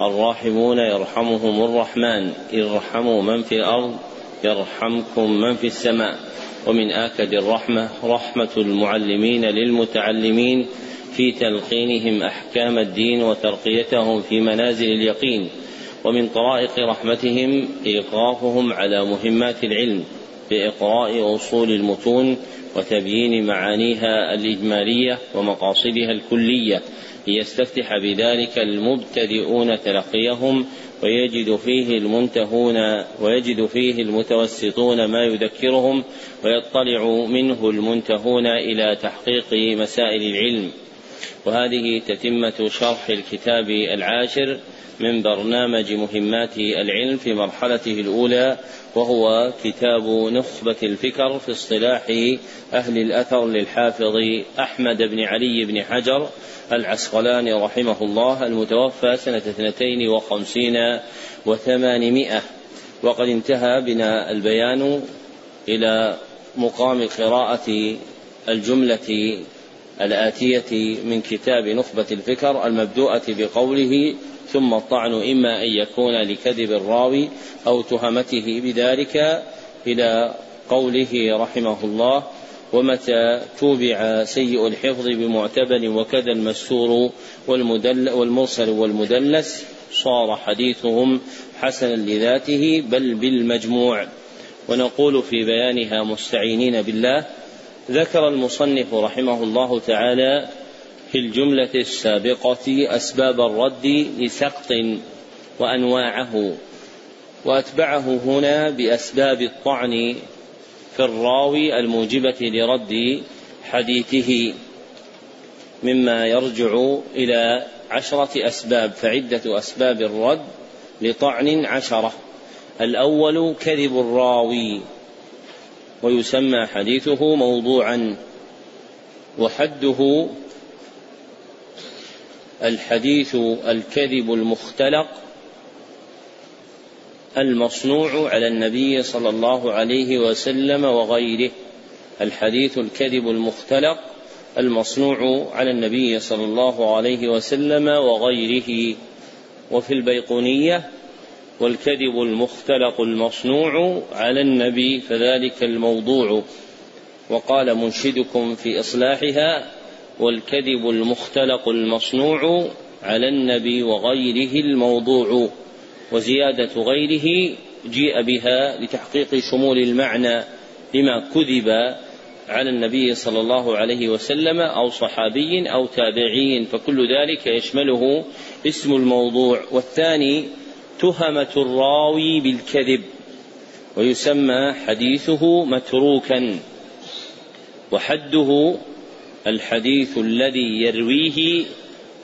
الراحمون يرحمهم الرحمن ارحموا من في الأرض يرحمكم من في السماء. ومن آكد الرحمة رحمة المعلمين للمتعلمين في تلقينهم أحكام الدين وترقيتهم في منازل اليقين. ومن طرائق رحمتهم إيقافهم على مهمات العلم بإقراء أصول المتون وتبيين معانيها الإجمالية ومقاصدها الكلية ليستفتح بذلك المبتدئون تلقيهم ويجد فيه المنتهون ويجد فيه المتوسطون ما يذكرهم ويطلع منه المنتهون إلى تحقيق مسائل العلم. وهذه تتمة شرح الكتاب العاشر من برنامج مهمات العلم في مرحلته الأولى وهو كتاب نخبة الفكر في اصطلاح أهل الأثر للحافظ أحمد بن علي بن حجر العسقلاني رحمه الله المتوفى سنة اثنتين وخمسين وثمانمائة. وقد انتهى بنا البيان إلى مقام قراءة الجملة الآتية من كتاب نخبة الفكر المبدوءة بقوله ثم الطعن إما أن يكون لكذب الراوي أو تهمته بذلك إلى قوله رحمه الله ومتى توبع سيء الحفظ بمعتبر وكذا المستور والمرسل والمدلس صار حديثهم حسنا لذاته بل بالمجموع. ونقول في بيانها مستعينين بالله ذكر المصنف رحمه الله تعالى في الجملة السابقة أسباب الرد لسقط وأنواعه وأتبعه هنا بأسباب الطعن في الراوي الموجبة لرد حديثه مما يرجع إلى عشرة أسباب فعدة أسباب الرد لطعن عشرة. الأول كذب الراوي ويسمى حديثه موضوعا وحده الحديث الكذب المختلق المصنوع على النبي صلى الله عليه وسلم وغيره. الحديث الكذب المختلق المصنوع على النبي صلى الله عليه وسلم وغيره. وفي البيقونية والكذب المختلق المصنوع على النبي فذلك الموضوع. وقال منشدكم في إصلاحها والكذب المختلق المصنوع على النبي وغيره الموضوع وزيادة غيره جيء بها لتحقيق شمول المعنى لما كذب على النبي صلى الله عليه وسلم أو صحابي أو تابعي فكل ذلك يشمله اسم الموضوع. والثاني تهمة الراوي بالكذب ويسمى حديثه متروكا وحده الحديث الذي يرويه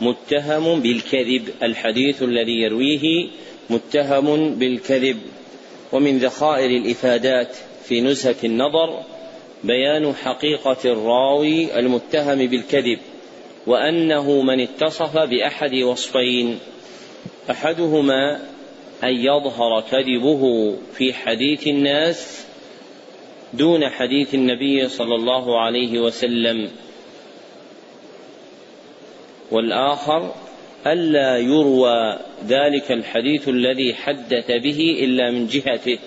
متهم بالكذب الحديث الذي يرويه متهم بالكذب. ومن ذخائر الإفادات في نزهة النظر بيان حقيقة الراوي المتهم بالكذب وأنه من اتصف بأحد وصفين أحدهما أن يظهر كذبه في حديث الناس دون حديث النبي صلى الله عليه وسلم. والآخر ألا يروى ذلك الحديث الذي حدث به إلا من جهته.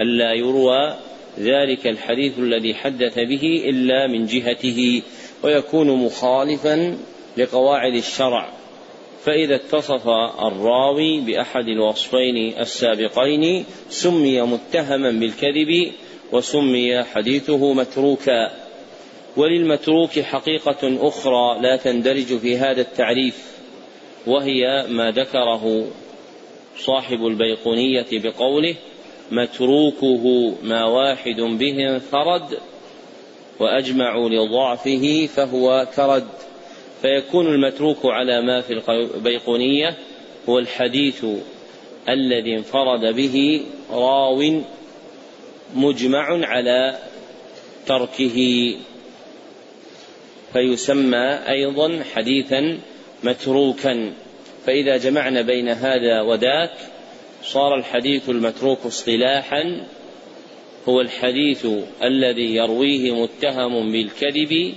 ألا يروى ذلك الحديث الذي حدث به إلا من جهته. ويكون مخالفا لقواعد الشرع. فإذا اتصف الراوي بأحد الوصفين السابقين سمي متهما بالكذب وسمي حديثه متروكا. وللمتروك حقيقة أخرى لا تندرج في هذا التعريف وهي ما ذكره صاحب البيقونية بقوله متروكه ما واحد به انفرد وأجمع لضعفه فهو كرد. فيكون المتروك على ما في البيقونية هو الحديث الذي انفرد به راو مجمع على تركه. فيسمى أيضا حديثا متروكا. فإذا جمعنا بين هذا وذاك صار الحديث المتروك اصطلاحا هو الحديث الذي يرويه متهم بالكذب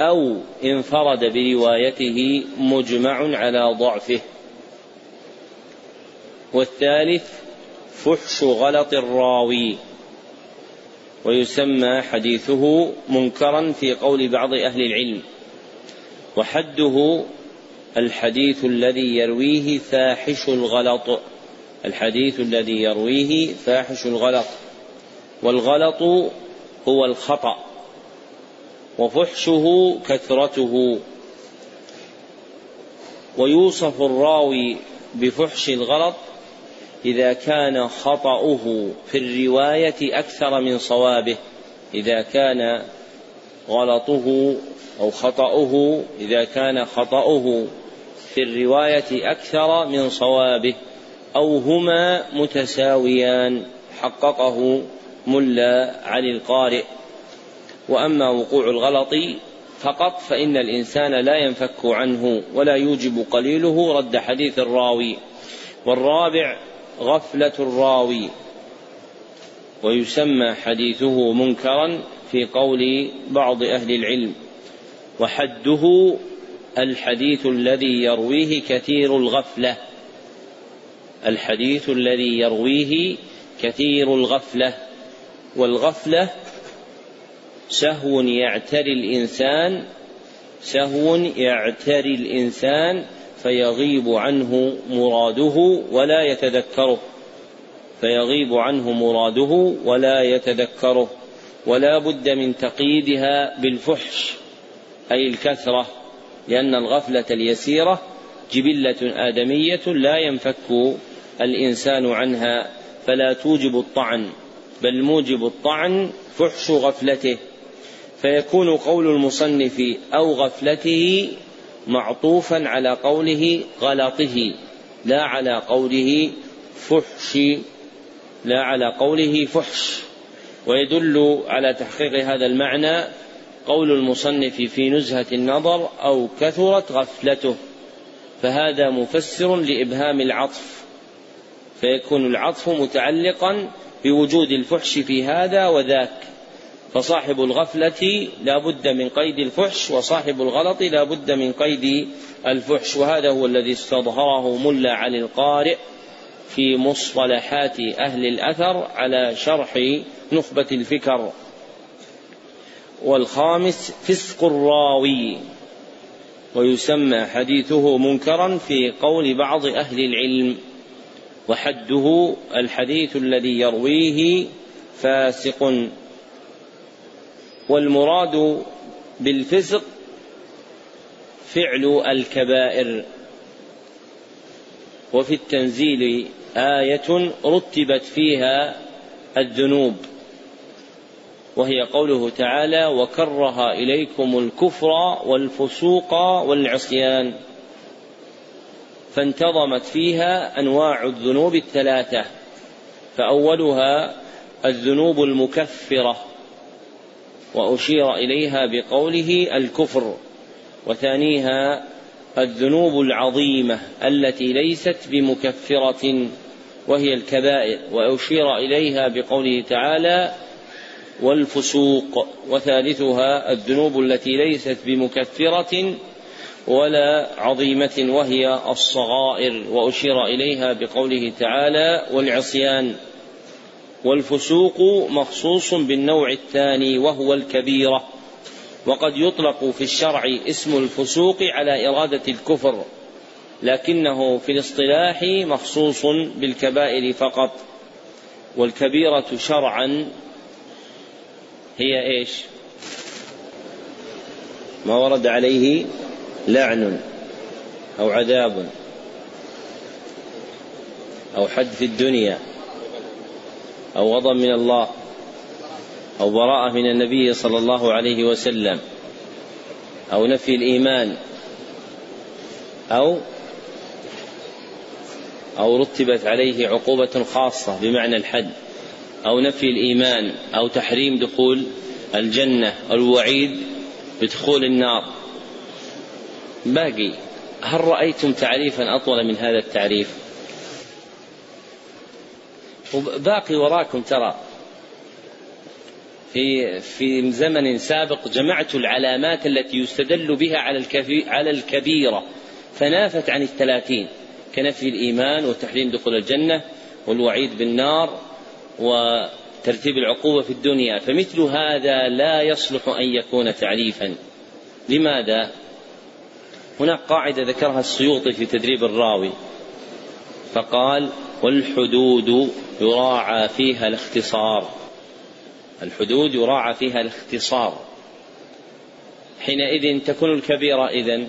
أو انفرد بروايته مجمع على ضعفه. والثالث فحش غلط الراوي. ويسمى حديثه منكرا في قول بعض أهل العلم. وحده الحديث الذي يرويه فاحش الغلط. الحديث الذي يرويه فاحش الغلط. والغلط هو الخطأ. وفحشه كثرته. ويوصف الراوي بفحش الغلط إذا كان خطأه في الرواية أكثر من صوابه إذا كان غلطه أو خطأه إذا كان خطأه في الرواية أكثر من صوابه أو هما متساويان حققه ملا علي القارئ. وأما وقوع الغلط فقط فإن الإنسان لا ينفك عنه ولا يوجب قليله رد حديث الراوي. والرابع غفلة الراوي. ويسمى حديثه منكرا في قول بعض أهل العلم. وحده الحديث الذي يرويه كثير الغفلة. الحديث الذي يرويه كثير الغفلة. والغفلة سهو يعتري الإنسان سهو يعتري الإنسان فيغيب عنه مراده ولا يتذكره. فيغيب عنه مراده ولا يتذكره. ولا بد من تقييدها بالفحش أي الكثرة لأن الغفلة اليسيرة جبلة آدمية لا ينفك الإنسان عنها فلا توجب الطعن بل موجب الطعن فحش غفلته. فيكون قول المصنف أو غفلته معطوفا على قوله غلطه لا على قوله فحش لا على قوله فحش. ويدل على تحقيق هذا المعنى قول المصنف في نزهة النظر أو كثرت غفلته. فهذا مفسر لإبهام العطف. فيكون العطف متعلقا بوجود الفحش في هذا وذاك. فصاحب الغفلة لا بد من قيد الفحش وصاحب الغلط لا بد من قيد الفحش. وهذا هو الذي استظهره ملا علي القارئ في مصطلحات أهل الأثر على شرح نخبة الفكر. والخامس فسق الراوي ويسمى حديثه منكرا في قول بعض أهل العلم. وحده الحديث الذي يرويه فاسق. والمراد بالفسق فعل الكبائر. وفي التنزيل آية رتبت فيها الذنوب وهي قوله تعالى وكره إليكم الكفر والفسوق والعصيان فانتظمت فيها أنواع الذنوب الثلاثة فأولها الذنوب المكفرة. وأشير إليها بقوله الكفر وثانيها الذنوب العظيمة التي ليست بمكفرة وهي الكبائر. وأشير إليها بقوله تعالى والفسوق وثالثها الذنوب التي ليست بمكفرة ولا عظيمة وهي الصغائر. وأشير إليها بقوله تعالى والعصيان. والفسوق مخصوص بالنوع الثاني وهو الكبيرة. وقد يطلق في الشرع اسم الفسوق على إرادة الكفر لكنه في الاصطلاح مخصوص بالكبائر فقط. والكبيرة شرعا هي إيش؟ ما ورد عليه لعن أو عذاب أو حد في الدنيا. أو غضب من الله أو براءة من النبي صلى الله عليه وسلم أو نفي الإيمان أو أو رتبت عليه عقوبة خاصة بمعنى الحد أو نفي الإيمان أو تحريم دخول الجنة الوعيد بدخول النار. باقي هل رأيتم تعريفا أطول من هذا التعريف؟ باقي وراكم ترى. في في زمن سابق جمعت العلامات التي يستدل بها على على الكبيرة. فنافت عن الثلاثين. كنفي الإيمان وتحريم دخول الجنة والوعيد بالنار وترتيب العقوبة في الدنيا. فمثل هذا لا يصلح أن يكون تعريفا. لماذا؟ هناك قاعدة ذكرها السيوطي في تدريب الراوي. فقال والحدود يراعى فيها الاختصار. الحدود يراعى فيها الاختصار. حينئذ تكون الكبيرة إذن.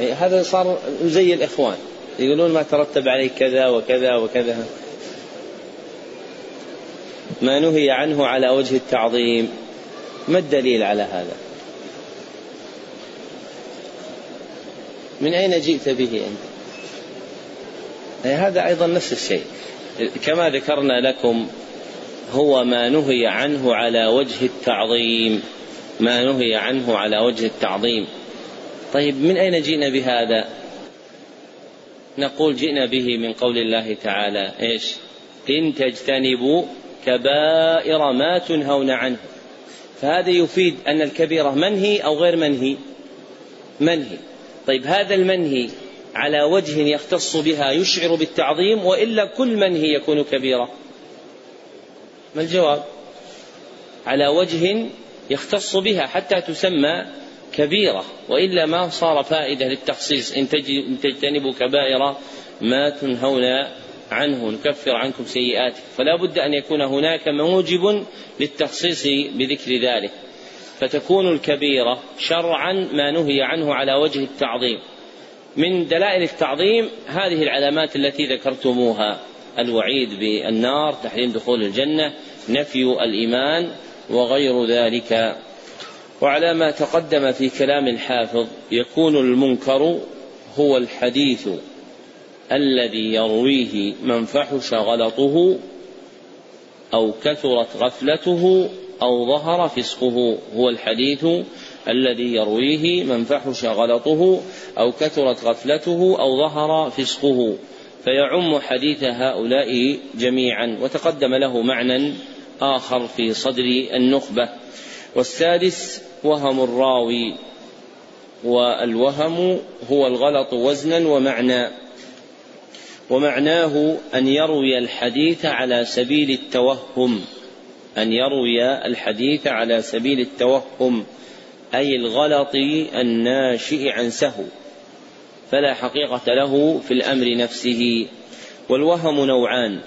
إيه، هذا صار زي الإخوان. يقولون ما ترتب عليه كذا وكذا وكذا. ما نهي عنه على وجه التعظيم. ما الدليل على هذا؟ من أين جئت به أنت؟ هذا أيضا نفس الشيء. كما ذكرنا لكم هو ما نهي عنه على وجه التعظيم. ما نهي عنه على وجه التعظيم. طيب من أين جئنا بهذا؟ نقول جئنا به من قول الله تعالى. إيش؟ إن تجتنبوا كبائر ما تنهون عنه. فهذا يفيد أن الكبيرة منهي أو غير منهي؟ منهي. طيب هذا المنهي على وجه يختص بها يشعر بالتعظيم وإلا كل منهي يكون كبيره ما الجواب؟ على وجه يختص بها حتى تسمى كبيرة وإلا ما صار فائدة للتخصيص. إن تجتنبوا كبائر ما تنهون عنه نكفر عنكم سيئاتكم. فلا بد أن يكون هناك موجب للتخصيص بذكر ذلك. فتكون الكبيرة شرعا ما نهي عنه على وجه التعظيم. من دلائل التعظيم هذه العلامات التي ذكرتموها. الوعيد بالنار تحريم دخول الجنة نفي الإيمان وغير ذلك. وعلى ما تقدم في كلام الحافظ يكون المنكر هو الحديث الذي يرويه من فحش غلطه أو كثرت غفلته أو ظهر فسقه هو الحديث الذي يرويه من فحش غلطه أو كثرت غفلته أو ظهر فسقه. فيعم حديث هؤلاء جميعا وتقدم له معنى آخر في صدر النخبة. والسادس وهم الراوي. والوهم هو الغلط وزنا ومعنى. ومعناه أن يروي الحديث على سبيل التوهم. أن يروي الحديث على سبيل التوهم أي الغلط الناشئ عن سهو فلا حقيقة له في الأمر نفسه. والوهم نوعان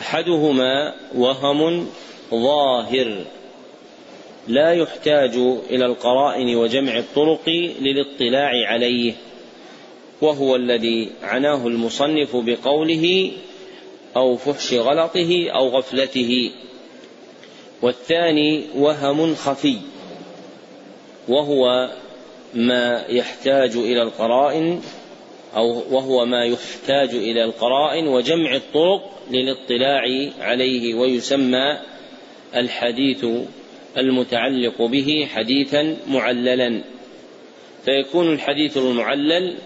أحدهما وهم ظاهر لا يحتاج إلى القرائن وجمع الطرق للاطلاع عليه وهو الذي عناه المصنف بقوله أو فحش غلطه أو غفلته. والثاني وهم خفي وهو ما يحتاج إلى القرائن أو وهو ما يحتاج إلى القرائن وجمع الطرق للاطلاع عليه ويسمى الحديث المتعلق به حديثا معللا. فيكون الحديث المعلل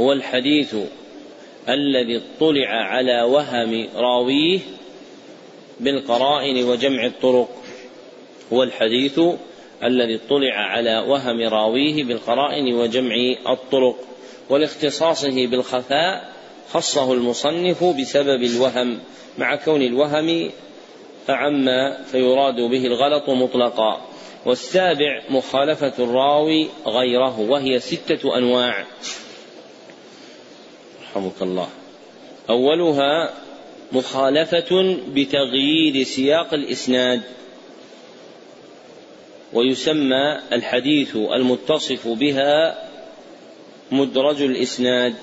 هو الحديث الذي اطلع على وهم راويه بالقرائن وجمع الطرق. هو الحديث الذي اطلع على وهم راويه بالقرائن وجمع الطرق ولاختصاصه بالخفاء خصه المصنف بسبب الوهم. مع كون الوهم أعم فيراد به الغلط مطلقا. والسابع مخالفة الراوي غيره وهي ستة أنواع. رحمك الله. أولها مخالفة بتغيير سياق الإسناد ويسمى الحديث المتصف بها مدرج الإسناد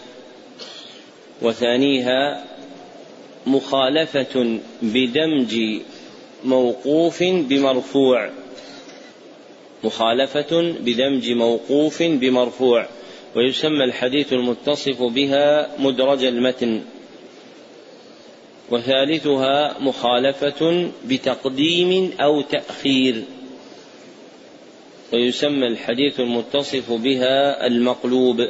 وثانيها مخالفة بدمج موقوف بمرفوع. مخالفة بدمج موقوف بمرفوع ويسمى الحديث المتصف بها مدرج المتن. وثالثها مخالفة بتقديم أو تأخير. ويسمى الحديث المتصف بها المقلوب.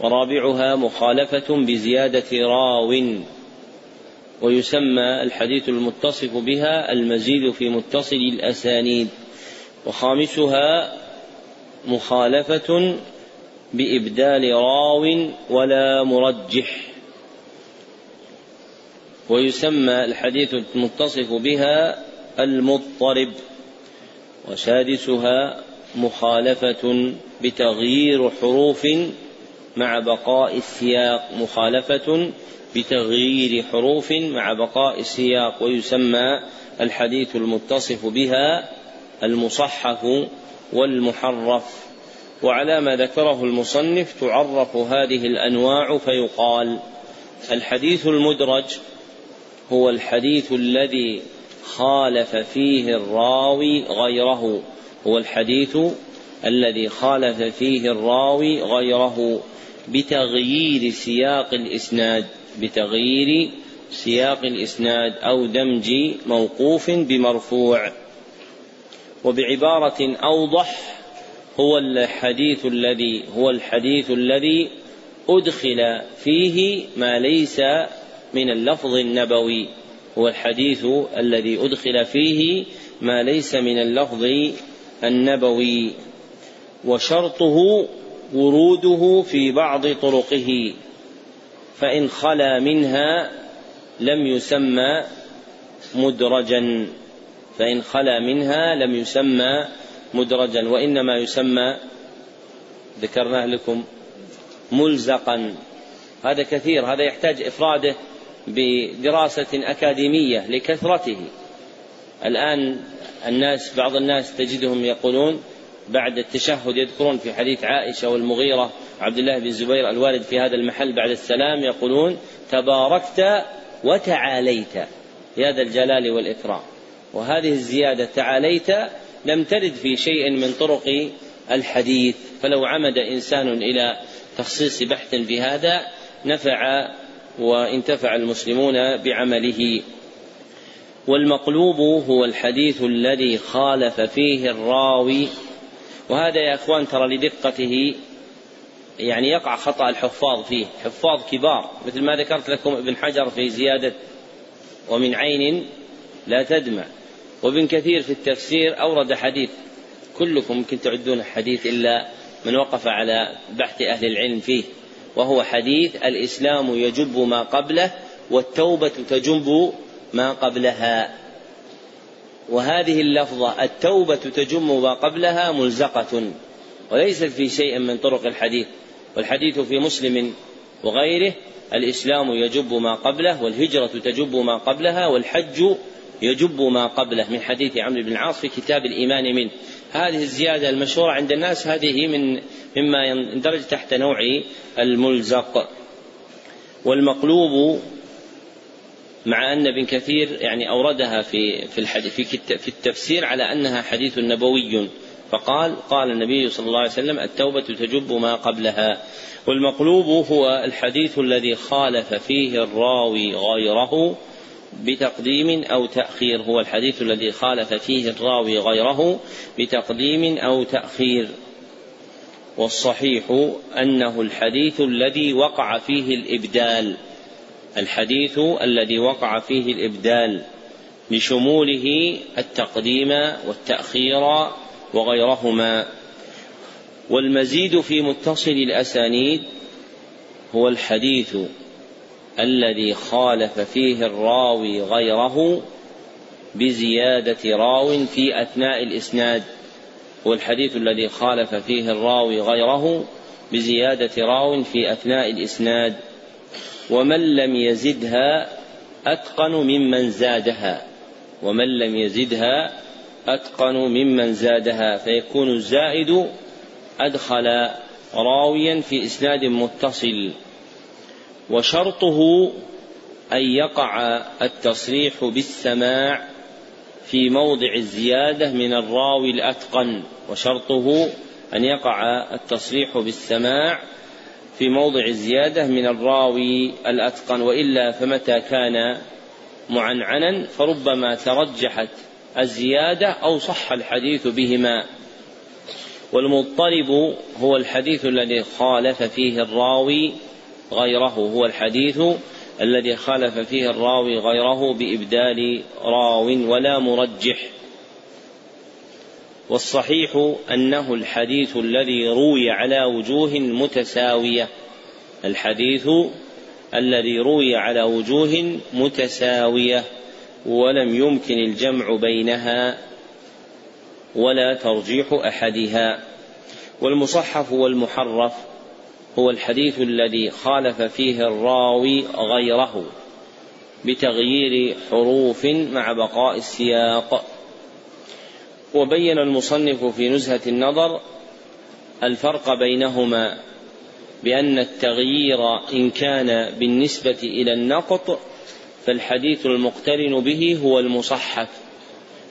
ورابعها مخالفة بزيادة راو. ويسمى الحديث المتصف بها المزيد في متصل الأسانيد. وخامسها مخالفة بإبدال راو ولا مرجح. ويسمى الحديث المتصف بها المضطرب وسادسها مخالفة بتغيير حروف مع بقاء السياق مخالفة بتغيير حروف مع بقاء السياق ويسمى الحديث المتصف بها المصحف والمحرف. وعلى ما ذكره المصنف تعرف هذه الأنواع فيقال الحديث المدرج هو الحديث الذي خالف فيه الراوي غيره. هو الحديث الذي خالف فيه الراوي غيره بتغيير سياق الإسناد بتغيير سياق الإسناد أو دمج موقوف بمرفوع. وبعبارة أوضح هو الحديث الذي هو الحديث الذي أدخل فيه ما ليس من اللفظ النبوي هو الحديث الذي أدخل فيه ما ليس من اللفظ النبوي. وشرطه وروده في بعض طرقه فإن خلا منها لم يسمى مدرجا. فإن خلا منها لم يسمى مدرجا وإنما يسمى ذكرناه لكم ملزقا. هذا كثير هذا يحتاج إفراده. بدراسة أكاديمية لكثرته. الآن الناس بعض الناس تجدهم يقولون بعد التشهد يذكرون في حديث عائشة والمغيرة عبد الله بن الزبير الوارد في هذا المحل بعد السلام يقولون تباركت وتعاليت يا ذا الجلال والإكرام. وهذه الزيادة تعاليت لم ترد في شيء من طرق الحديث. فلو عمد إنسان إلى تخصيص بحث في هذا نفع وانتفع المسلمون بعمله. والمقلوب هو الحديث الذي خالف فيه الراوي. وهذا يا إخوان ترى لدقته يعني يقع خطأ الحفاظ فيه حفاظ كبار. مثل ما ذكرت لكم ابن حجر في زيادة ومن عين لا تدمع. وابن كثير في التفسير أورد حديث. كلكم ممكن تعدون حديث إلا من وقف على بحث أهل العلم فيه. وهو حديث الإسلام يجب ما قبله والتوبة تجب ما قبلها. وهذه اللفظة التوبة تجم ما قبلها ملزقة وليست في شيء من طرق الحديث والحديث في مسلم وغيره الإسلام يجب ما قبله والهجرة تجب ما قبلها والحج يجب ما قبله من حديث عمرو بن العاص في كتاب الإيمان منه. هذه الزيادة المشهورة عند الناس هذه من مما يندرج تحت نوع الملزق. والمقلوب مع أن ابن كثير يعني أوردها في في الحديث في, في التفسير على أنها حديث نبوي. فقال قال النبي صلى الله عليه وسلم التوبة تجب ما قبلها. والمقلوب هو الحديث الذي خالف فيه الراوي غيره. بتقديم أو تأخير هو الحديث الذي خالف فيه الراوي غيره بتقديم أو تأخير. والصحيح أنه الحديث الذي وقع فيه الإبدال الحديث الذي وقع فيه الإبدال لشموله التقديم والتأخير وغيرهما. والمزيد في متصل الأسانيد هو الحديث الذي خالف فيه الراوي غيره بزيادة راو في أثناء الإسناد هو الحديث الذي خالف فيه الراوي غيره بزيادة راو في أثناء الإسناد ومن لم يزدها أتقن ممن زادها ومن لم يزدها أتقن ممن زادها فيكون الزائد أدخل راويا في إسناد متصل. وشرطه أن يقع التصريح بالسماع في موضع الزيادة من الراوي الأتقن وشرطه أن يقع التصريح بالسماع في موضع الزيادة من الراوي الأتقن. وإلا فمتى كان معنعنا؟ فربما ترجحت الزيادة أو صح الحديث بهما. والمضطرب هو الحديث الذي خالف فيه الراوي غيره هو الحديث الذي خالف فيه الراوي غيره بإبدال راو ولا مرجح. والصحيح أنه الحديث الذي روي على وجوه متساوية. الحديث الذي روي على وجوه متساوية ولم يمكن الجمع بينها ولا ترجيح أحدها. والمصحف والمحرف هو الحديث الذي خالف فيه الراوي غيره بتغيير حروف مع بقاء السياق. وبين المصنف في نزهة النظر الفرق بينهما بأن التغيير إن كان بالنسبة إلى النقط فالحديث المقترن به هو المصحف.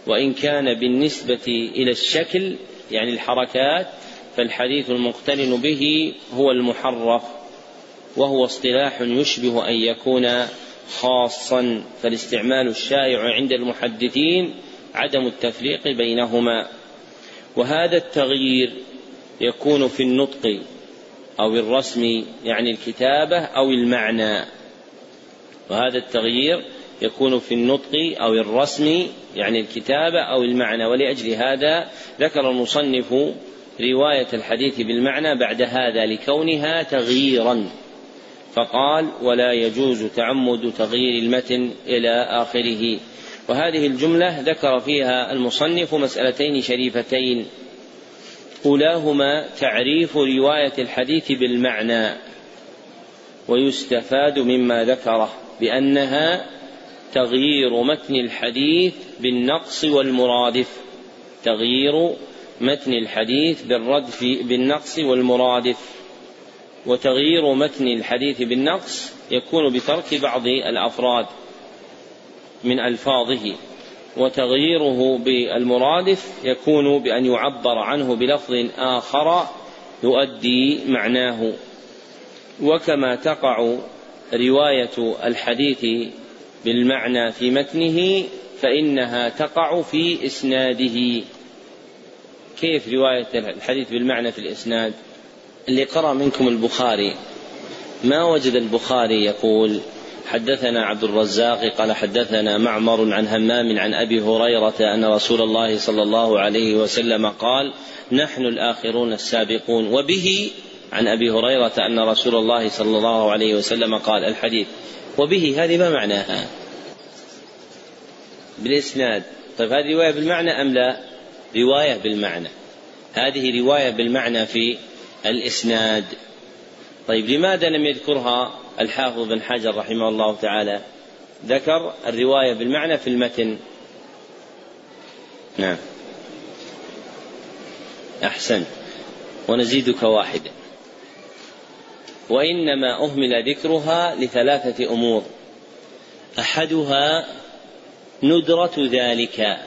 وإن كان بالنسبة إلى الشكل يعني الحركات فالحديث المقترن به هو المحرف وهو اصطلاح يشبه أن يكون خاصا فالاستعمال الشائع عند المحدثين عدم التفريق بينهما. وهذا التغيير يكون في النطق أو الرسم يعني الكتابة أو المعنى. وهذا التغيير يكون في النطق أو الرسم يعني الكتابة أو المعنى. ولأجل هذا ذكر المصنف رواية الحديث بالمعنى بعد هذا لكونها تغييرا. فقال ولا يجوز تعمد تغيير المتن إلى آخره. وهذه الجملة ذكر فيها المصنف مسألتين شريفتين. أولاهما تعريف رواية الحديث بالمعنى. ويستفاد مما ذكره بأنها تغيير متن الحديث بالنقص والمرادف. تغيير متن الحديث بالردف بالنقص والمرادف. وتغيير متن الحديث بالنقص يكون بترك بعض الأفراد من ألفاظه. وتغييره بالمرادف يكون بأن يعبر عنه بلفظ آخر يؤدي معناه. وكما تقع رواية الحديث بالمعنى في متنه فإنها تقع في إسناده. كيف رواية الحديث بالمعنى في الإسناد؟ اللي قرأ منكم البخاري. ما وجد البخاري يقول حدثنا عبد الرزاق قال حدثنا معمر عن همام عن أبي هريرة أن رسول الله صلى الله عليه وسلم قال نحن الآخرون السابقون وبه عن أبي هريرة أن رسول الله صلى الله عليه وسلم قال الحديث. وبه هذه ما معناها؟ بالإسناد. طيب هذه رواية بالمعنى أم لا؟ رواية بالمعنى. هذه رواية بالمعنى في الإسناد. طيب لماذا لم يذكرها الحافظ بن حجر رحمه الله تعالى؟ ذكر الرواية بالمعنى في المتن. نعم. أحسن. ونزيدك واحدا وإنما أهمل ذكرها لثلاثة أمور. أحدها ندرة ذلك.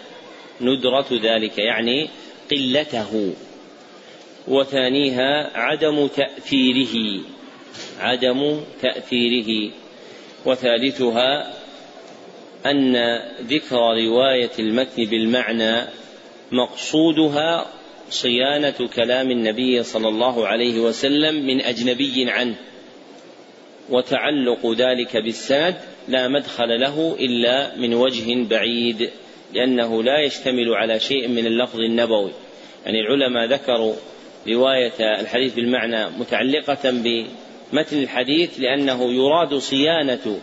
ندرة ذلك يعني قلته. وثانيها عدم تأثيره. عدم تأثيره. وثالثها أن ذكر رواية المتن بالمعنى مقصودها صيانة كلام النبي صلى الله عليه وسلم من أجنبي عنه. وتعلق ذلك بالسند لا مدخل له إلا من وجه بعيد. لأنه لا يشتمل على شيء من اللفظ النبوي. يعني العلماء ذكروا رواية الحديث بالمعنى متعلقة بمتن الحديث لأنه يراد صيانة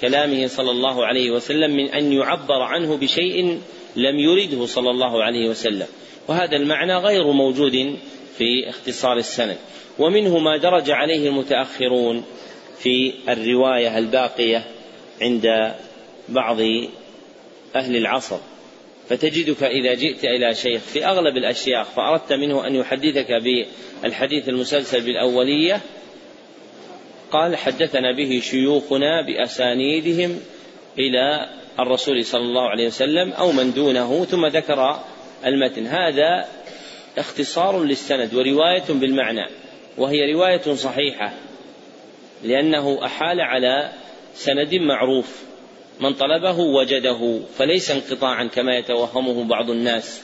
كلامه صلى الله عليه وسلم من أن يعبر عنه بشيء لم يرده صلى الله عليه وسلم. وهذا المعنى غير موجود في اختصار السند. ومنه ما درج عليه المتأخرون في الرواية الباقية عند بعض أهل العصر. فتجدك إذا جئت إلى شيخ في أغلب الأشياخ فأردت منه أن يحدثك بالحديث المسلسل بالأولية. قال حدثنا به شيوخنا بأسانيدهم إلى الرسول صلى الله عليه وسلم أو من دونه ثم ذكر المتن. هذا اختصار للسند ورواية بالمعنى وهي رواية صحيحة لأنه أحال على سند معروف. من طلبه وجده فليس انقطاعا كما يتوهمه بعض الناس.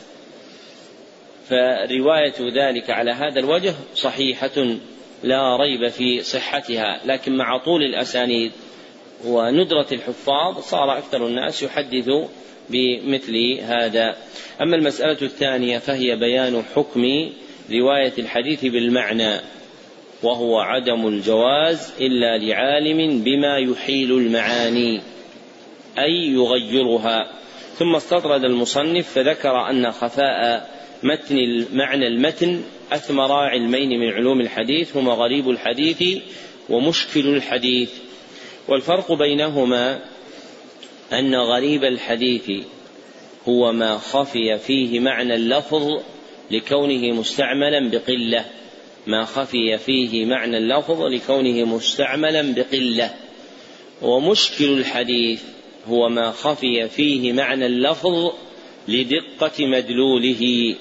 فرواية ذلك على هذا الوجه صحيحة لا ريب في صحتها لكن مع طول الأسانيد وندرة الحفاظ صار أكثر الناس يحدث بمثل هذا. أما المسألة الثانية فهي بيان حكم رواية الحديث بالمعنى وهو عدم الجواز إلا لعالم بما يحيل المعاني. أي يغيرها. ثم استطرد المصنف فذكر أن خفاء متن معنى المتن أثمر علمين من علوم الحديث هما غريب الحديث ومشكل الحديث. والفرق بينهما أن غريب الحديث هو ما خفي فيه معنى اللفظ لكونه مستعملا بقلة. ما خفي فيه معنى اللفظ لكونه مستعملا بقلة. ومشكل الحديث هو ما خفي فيه معنى اللفظ لدقة مدلوله.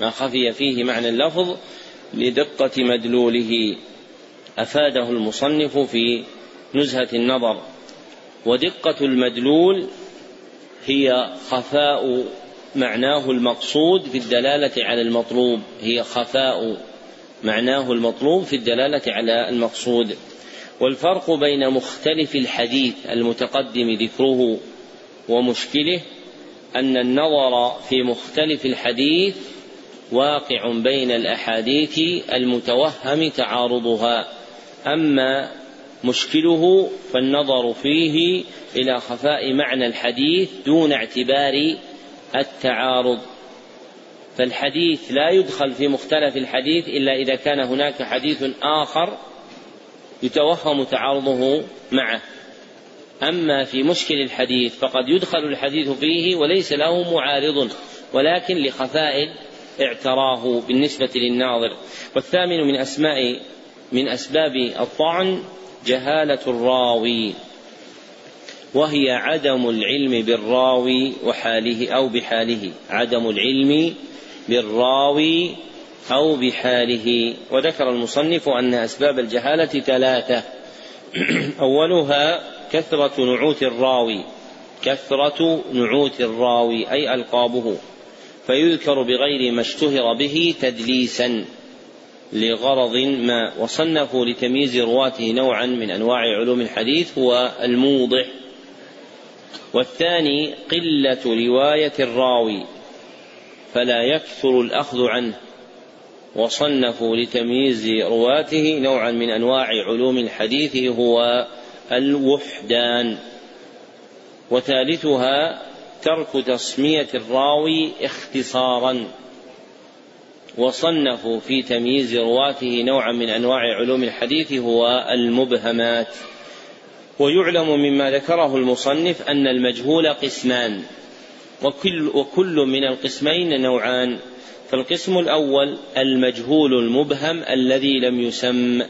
ما خفي فيه معنى اللفظ لدقة مدلوله. أفاده المصنف في نزهة النظر. ودقة المدلول هي خفاء معناه المقصود في الدلالة على المطلوب. هي خفاء معناه المطلوب في الدلالة على المقصود. والفرق بين مختلف الحديث المتقدم ذكره ومشكله أن النظر في مختلف الحديث واقع بين الأحاديث المتوهم تعارضها. أما مشكله فالنظر فيه إلى خفاء معنى الحديث دون اعتبار التعارض. فالحديث لا يدخل في مختلف الحديث إلا إذا كان هناك حديث آخر يتوهم تعارضه معه. أما في مشكل الحديث فقد يدخل الحديث فيه وليس له معارض ولكن لخفاء اعتراه بالنسبة للناظر. والثامن من أسماء من أسباب الطعن جهالة الراوي وهي عدم العلم بالراوي وحاله أو بحاله. عدم العلم بالراوي أو بحاله. وذكر المصنف أن أسباب الجهالة ثلاثة. أولها كثرة نعوت الراوي. كثرة نعوت الراوي أي ألقابه. فيذكر بغير ما اشتهر به تدليسا لغرض ما وصنفوا لتمييز رواته نوعا من أنواع علوم الحديث هو الموضح والثاني قلة رواية الراوي فلا يكثر الأخذ عنه. وصنفوا لتمييز رواته نوعا من أنواع علوم الحديث هو الوحدان وثالثها ترك تسمية الراوي اختصارا وصنفوا في تمييز رواته نوعا من أنواع علوم الحديث هو المبهمات. ويعلم مما ذكره المصنف أن المجهول قسمان وكل وكل من القسمين نوعان. فالقسم الأول المجهول المبهم الذي لم يسم.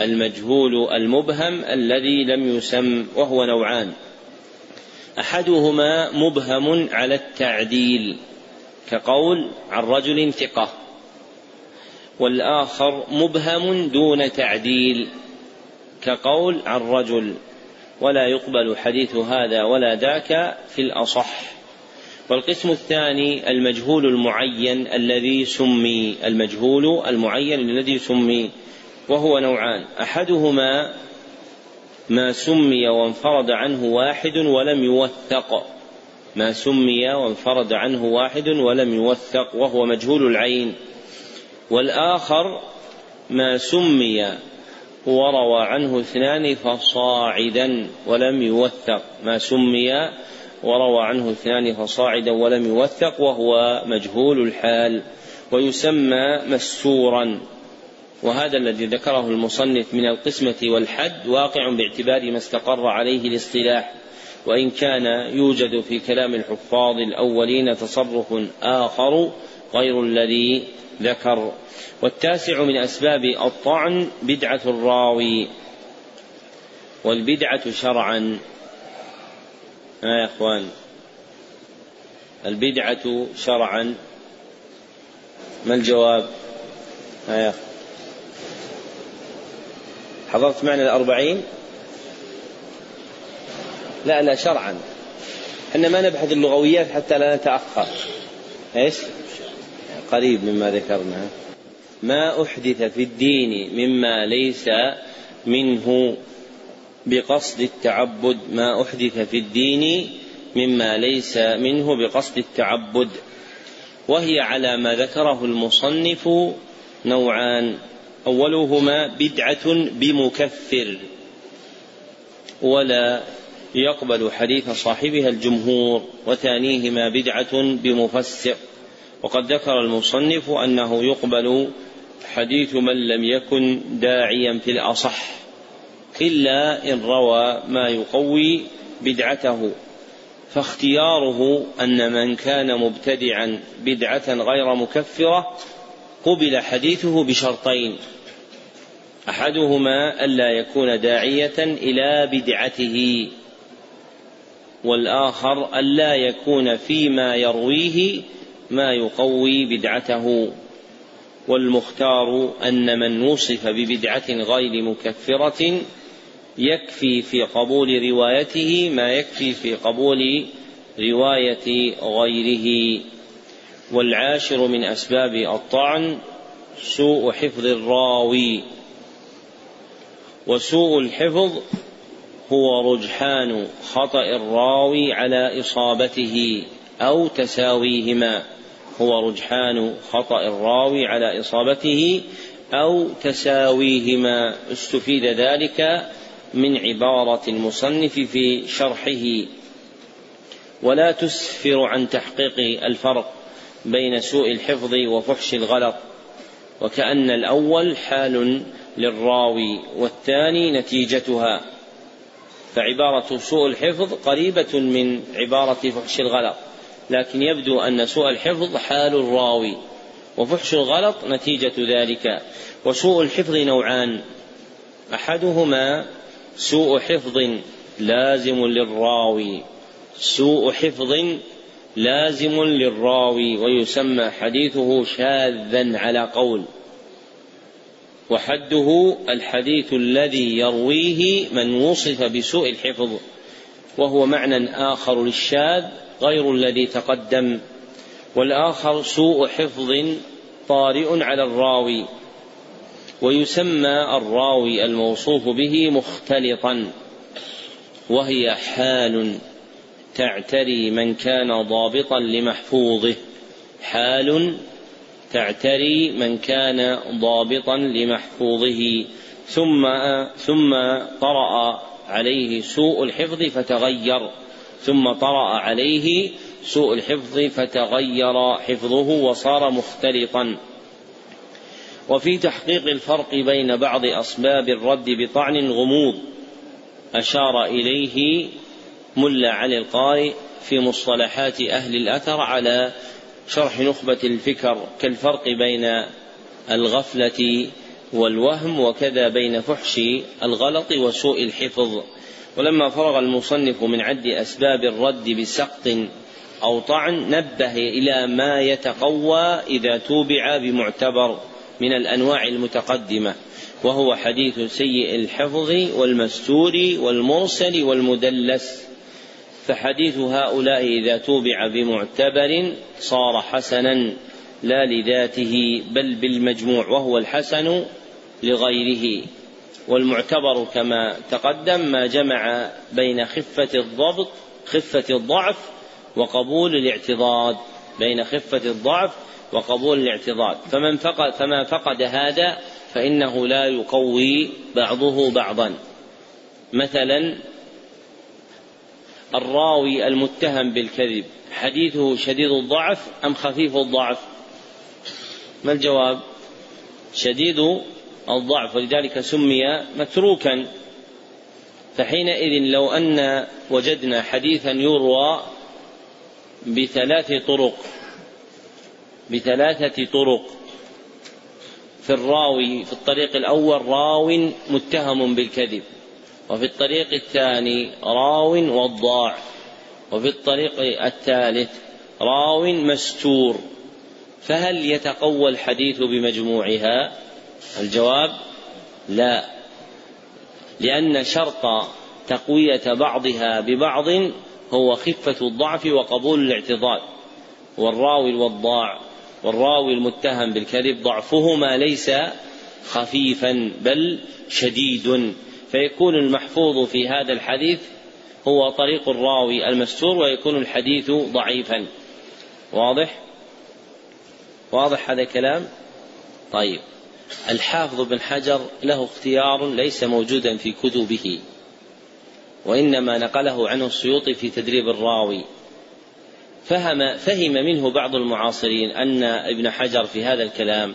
المجهول المبهم الذي لم يسم وهو نوعان. أحدهما مبهم على التعديل كقول عن رجل ثقة. والآخر مبهم دون تعديل كقول عن رجل. ولا يقبل حديث هذا ولا ذاك في الأصح. والقسم الثاني المجهول المعين الذي سمي المجهول المعين الذي سمي وهو نوعان. أحدهما ما سمي وانفرد عنه واحد ولم يوثق. ما سمي وانفرد عنه واحد ولم يوثق وهو مجهول العين. والآخر ما سمي وروى عنه اثنان فصاعدا ولم يوثق. ما سمي وروى عنه اثنان فصاعدا ولم يوثق وهو مجهول الحال ويسمى مستورا. وهذا الذي ذكره المصنف من القسمة والحد واقع باعتبار ما استقر عليه الاصطلاح وإن كان يوجد في كلام الحفاظ الأولين تصرف آخر غير الذي ذكر. والتاسع من أسباب الطعن بدعة الراوي والبدعة شرعا. ها يا إخوان؟ البدعة شرعا. ما الجواب؟ ها يا حضرت معنا الأربعين؟ لا لا شرعا. إحنا ما نبحث اللغويات حتى لا نتأخر. إيش؟ قريب مما ذكرنا. ما أحدث في الدين مما ليس منه. بقصد التعبد ما أحدث في الدين مما ليس منه بقصد التعبد. وهي على ما ذكره المصنف نوعان. أولهما بدعة بمكفر. ولا يقبل حديث صاحبها الجمهور. وثانيهما بدعة بمفسر وقد ذكر المصنف أنه يقبل حديث من لم يكن داعيا في الأصح. إلا إن روى ما يقوي بدعته. فاختياره أن من كان مبتدعا بدعة غير مكفرة قبل حديثه بشرطين. أحدهما ألا يكون داعية إلى بدعته والآخر ألا يكون فيما يرويه ما يقوي بدعته. والمختار أن من وصف ببدعة غير مكفرة يكفي في قبول روايته ما يكفي في قبول رواية غيره. والعاشر من أسباب الطعن سوء حفظ الراوي. وسوء الحفظ هو رجحان خطأ الراوي على إصابته أو تساويهما. هو رجحان خطأ الراوي على إصابته أو تساويهما. استفيد ذلك من عبارة المصنف في شرحه. ولا تسفر عن تحقيق الفرق بين سوء الحفظ وفحش الغلط وكأن الأول حال للراوي والثاني نتيجتها. فعبارة سوء الحفظ قريبة من عبارة فحش الغلط لكن يبدو أن سوء الحفظ حال الراوي وفحش الغلط نتيجة ذلك. وسوء الحفظ نوعان أحدهما سوء حفظ لازم للراوي. سوء حفظ لازم للراوي ويسمى حديثه شاذا على قول. وحده الحديث الذي يرويه من وصف بسوء الحفظ وهو معنى آخر للشاذ غير الذي تقدم. والآخر سوء حفظ طارئ على الراوي. ويسمى الراوي الموصوف به مختلطا وهي حال تعتري من كان ضابطا لمحفوظه. حال تعتري من كان ضابطا لمحفوظه. ثم ثم طرأ عليه سوء الحفظ فتغير. ثم طرأ عليه سوء الحفظ فتغير حفظه وصار مختلطا. وفي تحقيق الفرق بين بعض أسباب الرد بطعن غموض أشار إليه ملا علي القارئ في مصطلحات أهل الأثر على شرح نخبة الفكر كالفرق بين الغفلة والوهم وكذا بين فحش الغلط وسوء الحفظ. ولما فرغ المصنف من عد أسباب الرد بسقط أو طعن نبه إلى ما يتقوى إذا توبع بمعتبر. من الأنواع المتقدمة وهو حديث سيء الحفظ والمستور والمرسل والمدلس. فحديث هؤلاء إذا توبع بمعتبر صار حسنا لا لذاته بل بالمجموع وهو الحسن لغيره. والمعتبر كما تقدم ما جمع بين خفة الضبط خفة الضعف وقبول الاعتضاد. بين خفة الضعف وقبول الاعتضاد. فمن فقد فما فقد هذا فإنه لا يقوي بعضه بعضا. مثلا الراوي المتهم بالكذب حديثه شديد الضعف أم خفيف الضعف؟ ما الجواب؟ شديد الضعف ولذلك سمي متروكا. فحينئذ لو أن وجدنا حديثا يروى بثلاث طرق بثلاثة طرق. في الراوي في الطريق الأول راو متهم بالكذب وفي الطريق الثاني راو وضاع وفي الطريق الثالث راو مستور. فهل يتقوى الحديث بمجموعها؟ الجواب لا لأن شرط تقوية بعضها ببعض هو خفة الضعف وقبول الاعتضاد والراوي الوضاع والراوي المتهم بالكذب ضعفهما ليس خفيفا بل شديد. فيكون المحفوظ في هذا الحديث هو طريق الراوي المستور ويكون الحديث ضعيفا. واضح؟ واضح هذا الكلام؟ طيب. الحافظ بن حجر له اختيار ليس موجودا في كتبه وإنما نقله عنه السيوطي في تدريب الراوي. فهم فهم منه بعض المعاصرين أن ابن حجر في هذا الكلام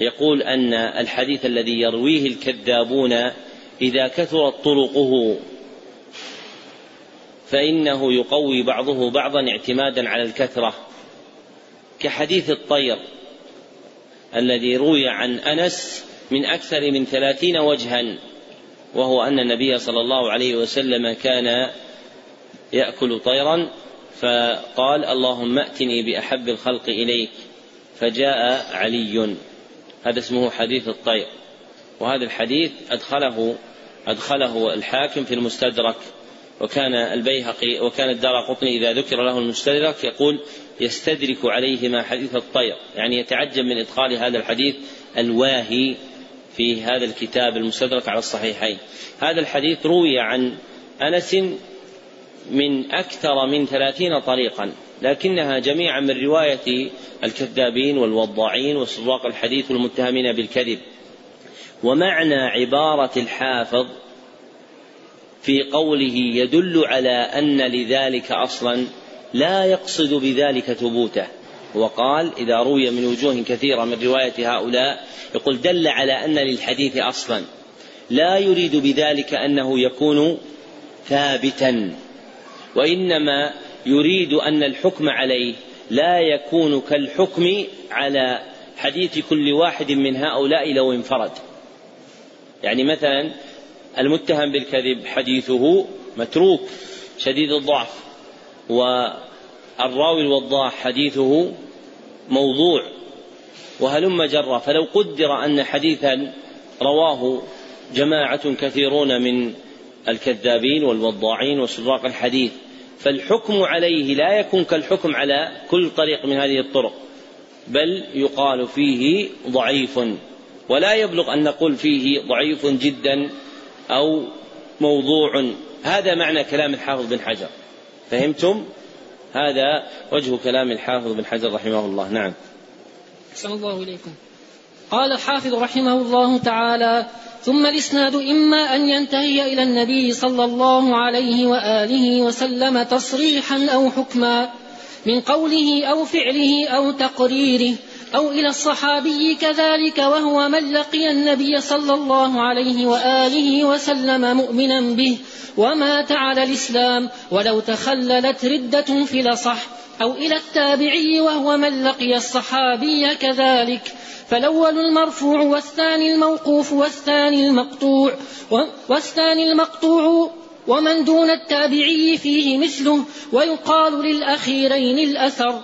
يقول أن الحديث الذي يرويه الكذابون إذا كثرت طرقه فإنه يقوي بعضه بعضا اعتمادا على الكثرة. كحديث الطير الذي روي عن أنس من أكثر من ثلاثين وجها وهو أن النبي صلى الله عليه وسلم كان يأكل طيرا فقال اللهم ائتني بأحب الخلق إليك. فجاء علي. هذا اسمه حديث الطير. وهذا الحديث أدخله أدخله الحاكم في المستدرك. وكان البيهقي وكان الدار قطني إذا ذكر له المستدرك يقول يستدرك عليهما حديث الطير. يعني يتعجب من إدخال هذا الحديث الواهي في هذا الكتاب المستدرك على الصحيحين. هذا الحديث روي عن أنس من أكثر من ثلاثين طريقا لكنها جميعا من رواية الكذابين والوضاعين وسراق الحديث والمتهمين بالكذب. ومعنى عبارة الحافظ في قوله يدل على أن لذلك أصلا لا يقصد بذلك ثبوته. وقال إذا روي من وجوه كثيرة من رواية هؤلاء يقول دل على أن للحديث أصلا. لا يريد بذلك أنه يكون ثابتا. وإنما يريد أن الحكم عليه. لا يكون كالحكم على حديث كل واحد من هؤلاء لو انفرد. يعني مثلا المتهم بالكذب حديثه متروك شديد الضعف والراوي الوضاح حديثه موضوع وهلم جرا فلو قدر أن حديثا رواه جماعة كثيرون من الكذابين والوضاعين وسراق الحديث فالحكم عليه لا يكون كالحكم على كل طريق من هذه الطرق بل يقال فيه ضعيف ولا يبلغ أن نقول فيه ضعيف جدا أو موضوع. هذا معنى كلام الحافظ بن حجر. فهمتم؟ هذا وجه كلام الحافظ بن حجر رحمه الله. نعم. أحسن الله إليكم. قال الحافظ رحمه الله تعالى ثم الإسناد إما أن ينتهي إلى النبي صلى الله عليه وآله وسلم تصريحا أو حكما من قوله أو فعله أو تقريره. أو إلى الصحابي كذلك وهو من لقي النبي صلى الله عليه وآله وسلم مؤمنا به ومات على الإسلام ولو تخللت ردة في الأصح أو إلى التابعي وهو من لقي الصحابي كذلك. فالأول المرفوع والثاني الموقوف والثاني المقطوع والثاني المقطوع ومن دون التابعي فيه مثله ويقال للأخيرين الأثر.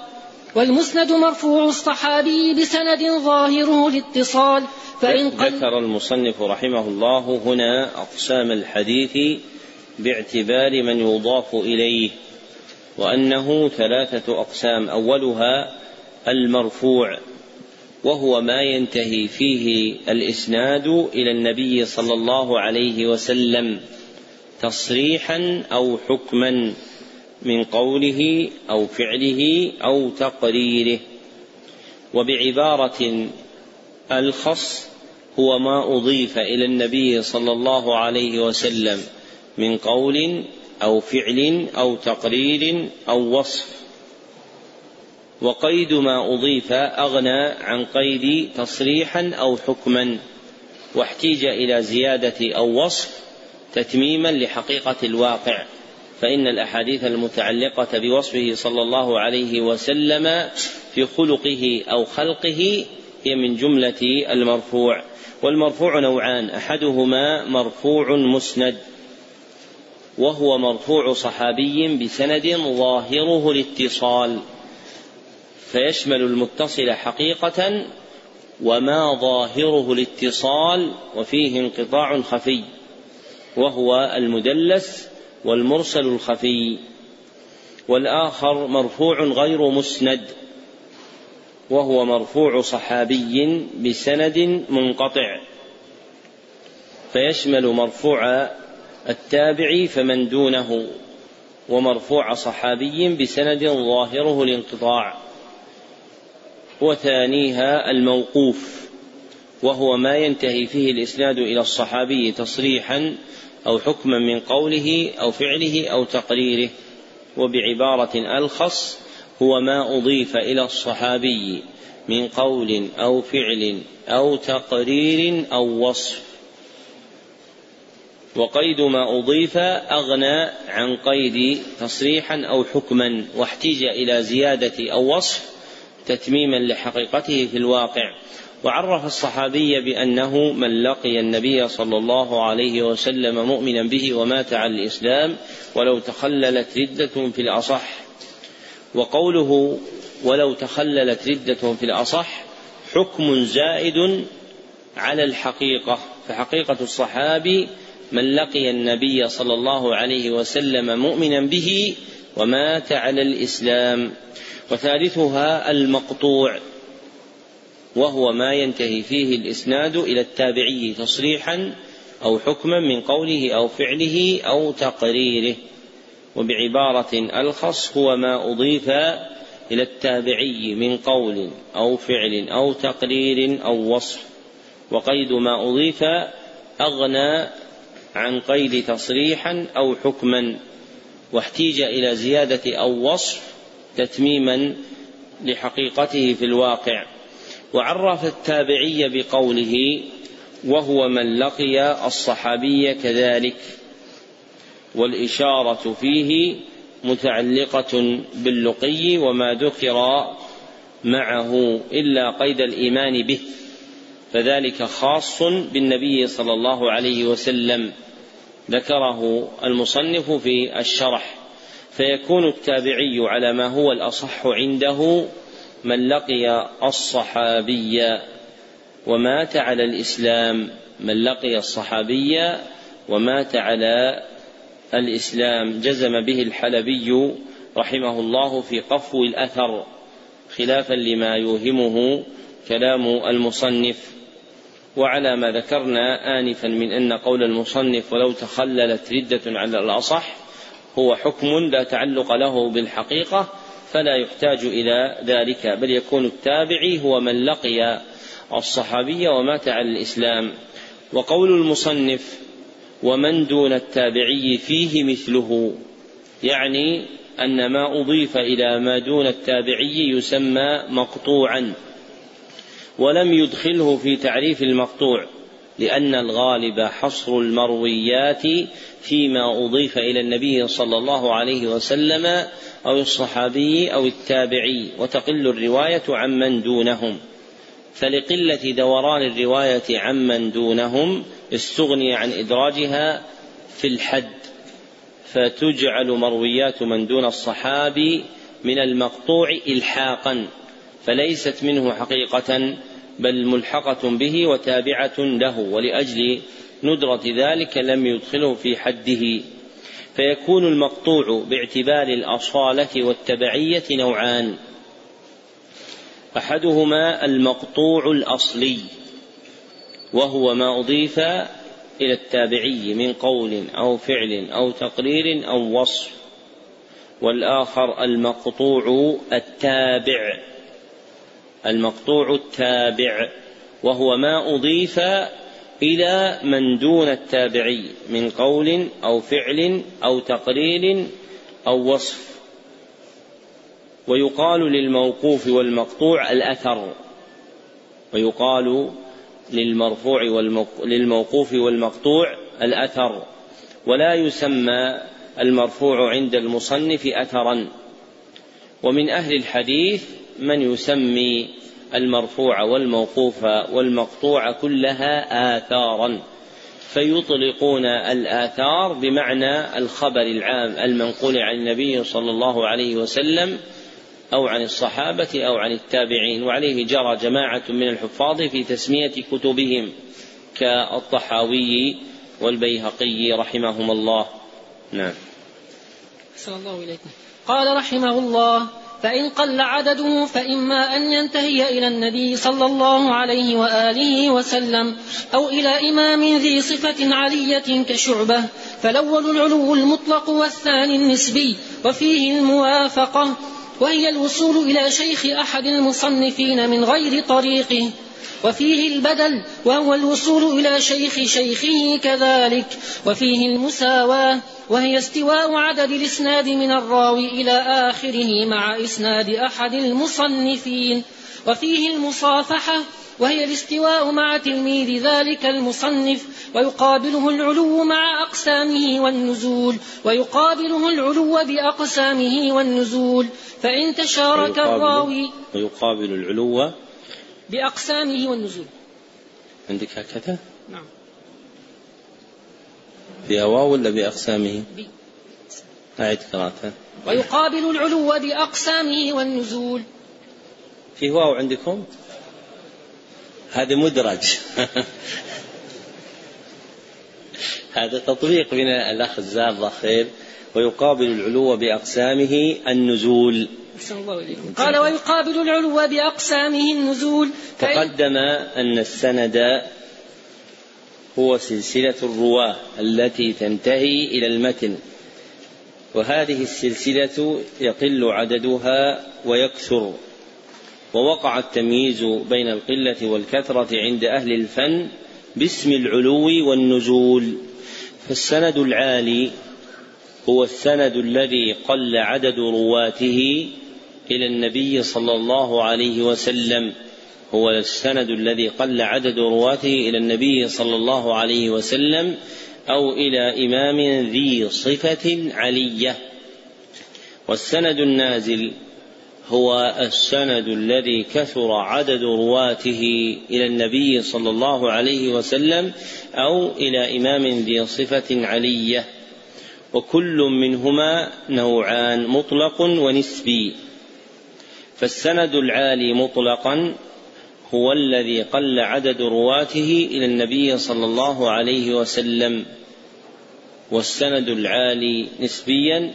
والمسند مرفوع الصحابي بسند ظاهره الاتصال فإن ذكر المصنف رحمه الله هنا أقسام الحديث باعتبار من يضاف إليه وأنه ثلاثة أقسام أولها المرفوع وهو ما ينتهي فيه الإسناد إلى النبي صلى الله عليه وسلم تصريحا أو حكما. من قوله أو فعله أو تقريره. وبعبارة الخص هو ما أضيف إلى النبي صلى الله عليه وسلم من قول أو فعل أو تقرير أو وصف. وقيد ما أضيف أغنى عن قيد تصريحا أو حكما. واحتيج إلى زيادة أو وصف تتميما لحقيقة الواقع. فإن الأحاديث المتعلقة بوصفه صلى الله عليه وسلم في خلقه أو خلقه هي من جملة المرفوع والمرفوع نوعان أحدهما مرفوع مسند وهو مرفوع صحابي بسند ظاهره الاتصال فيشمل المتصل حقيقة وما ظاهره الاتصال وفيه انقطاع خفي وهو المدلس والمرسل الخفي والآخر مرفوع غير مسند وهو مرفوع صحابي بسند منقطع فيشمل مرفوع التابع فمن دونه ومرفوع صحابي بسند ظاهره الانقطاع وثانيها الموقوف وهو ما ينتهي فيه الإسناد إلى الصحابي تصريحا أو حكما من قوله أو فعله أو تقريره وبعبارة ألخص هو ما أضيف إلى الصحابي من قول أو فعل أو تقرير أو وصف. وقيد ما أضيف أغنى عن قيد تصريحا أو حكما واحتيج إلى زيادة أو وصف تتميما لحقيقته في الواقع. وعرف الصحابي بأنه من لقي النبي صلى الله عليه وسلم مؤمنا به ومات على الإسلام ولو تخللت ردة في الأصح. وقوله ولو تخللت ردة في الأصح حكم زائد على الحقيقة. فحقيقة الصحابي من لقي النبي صلى الله عليه وسلم مؤمنا به ومات على الإسلام. وثالثها المقطوع. وهو ما ينتهي فيه الإسناد إلى التابعي تصريحا أو حكما من قوله أو فعله أو تقريره. وبعبارة ألخص هو ما أضيف إلى التابعي من قول أو فعل أو تقرير أو وصف. وقيد ما أضيف أغنى عن قيد تصريحا أو حكما. واحتيج إلى زيادة أو وصف تتميما لحقيقته في الواقع. وعرف التابعي بقوله وهو من لقي الصحابي كذلك والإشارة فيه متعلقة باللقي وما ذكر معه إلا قيد الإيمان به فذلك خاص بالنبي صلى الله عليه وسلم ذكره المصنف في الشرح فيكون التابعي على ما هو الأصح عنده من لقي الصحابي ومات على الإسلام من لقي الصحابي ومات على الإسلام. جزم به الحلبي رحمه الله في قفو الأثر خلافا لما يوهمه كلام المصنف. وعلى ما ذكرنا آنفا من أن قول المصنف ولو تخللت ردة على الأصح هو حكم لا تعلق له بالحقيقة فلا يحتاج إلى ذلك بل يكون التابعي هو من لقي الصحابي ومات على الإسلام. وقول المصنف ومن دون التابعي فيه مثله يعني أن ما أضيف إلى ما دون التابعي يسمى مقطوعا ولم يدخله في تعريف المقطوع. لأن الغالب حصر المرويات فيما أضيف إلى النبي صلى الله عليه وسلم أو الصحابي أو التابعي وتقل الرواية عمن دونهم. فلقلة دوران الرواية عمن دونهم استغني عن إدراجها في الحد فتجعل مرويات من دون الصحابي من المقطوع إلحاقا فليست منه حقيقة بل ملحقة به وتابعة له ولأجل ندرة ذلك لم يدخله في حده. فيكون المقطوع باعتبار الأصالة والتبعية نوعان. أحدهما المقطوع الأصلي وهو ما أضيف إلى التابعي من قول أو فعل أو تقرير أو وصف والآخر المقطوع التابع. المقطوع التابع وهو ما أضيف إلى من دون التابعي من قول أو فعل أو تقرير أو وصف. ويقال للموقوف والمقطوع الأثر. ويقال للمرفوع للموقوف والمقطوع الأثر. ولا يسمى المرفوع عند المصنف أثرا. ومن أهل الحديث من يسمي المرفوع والموقوف والمقطوع كلها آثارا فيطلقون الآثار بمعنى الخبر العام المنقول عن النبي صلى الله عليه وسلم أو عن الصحابة أو عن التابعين وعليه جرى جماعة من الحفاظ في تسمية كتبهم كالطحاوي والبيهقي رحمهما الله. نعم. أحسن الله إليكم. قال رحمه الله فإن قل عدده فإما أن ينتهي إلى النبي صلى الله عليه وآله وسلم أو إلى إمام ذي صفة علية كشعبة فالأول العلو المطلق والثاني النسبي وفيه الموافقة وهي الوصول إلى شيخ أحد المصنفين من غير طريقه. وفيه البدل وهو الوصول إلى شيخ شيخه كذلك. وفيه المساواة وهي استواء عدد الإسناد من الراوي إلى آخره مع إسناد أحد المصنفين. وفيه المصافحة وهي الاستواء مع تلميذ ذلك المصنف. ويقابله العلو مع أقسامه والنزول. ويقابله العلو بأقسامه والنزول. فإن تشارك الراوي ويقابل العلو بأقسامه والنزول عندك هكذا؟ نعم فيها واو ولا بأقسامه؟ بي. أعد قراءتها ويقابل العلو بأقسامه والنزول فيه واو عندكم؟ هذا مدرج هذا تطبيق من الأخ الزار خير ويقابل العلو بأقسامه النزول الله قال ويقابل العلو بأقسامه النزول. تقدم أن السند هو سلسلة الرواة التي تنتهي إلى المتن. وهذه السلسلة يقل عددها ويكثر. ووقع التمييز بين القلة والكثرة عند أهل الفن باسم العلو والنزول. فالسند العالي هو السند الذي قل عدد رواته إلى النبي صلى الله عليه وسلم هو السند الذي قل عدد رواته إلى النبي صلى الله عليه وسلم أو إلى إمام ذي صفة علية. والسند النازل هو السند الذي كثر عدد رواته إلى النبي صلى الله عليه وسلم أو إلى إمام ذي صفة علية. وكل منهما نوعان مطلق ونسبي. فالسند العالي مطلقا هو الذي قل عدد رواته إلى النبي صلى الله عليه وسلم. والسند العالي نسبيا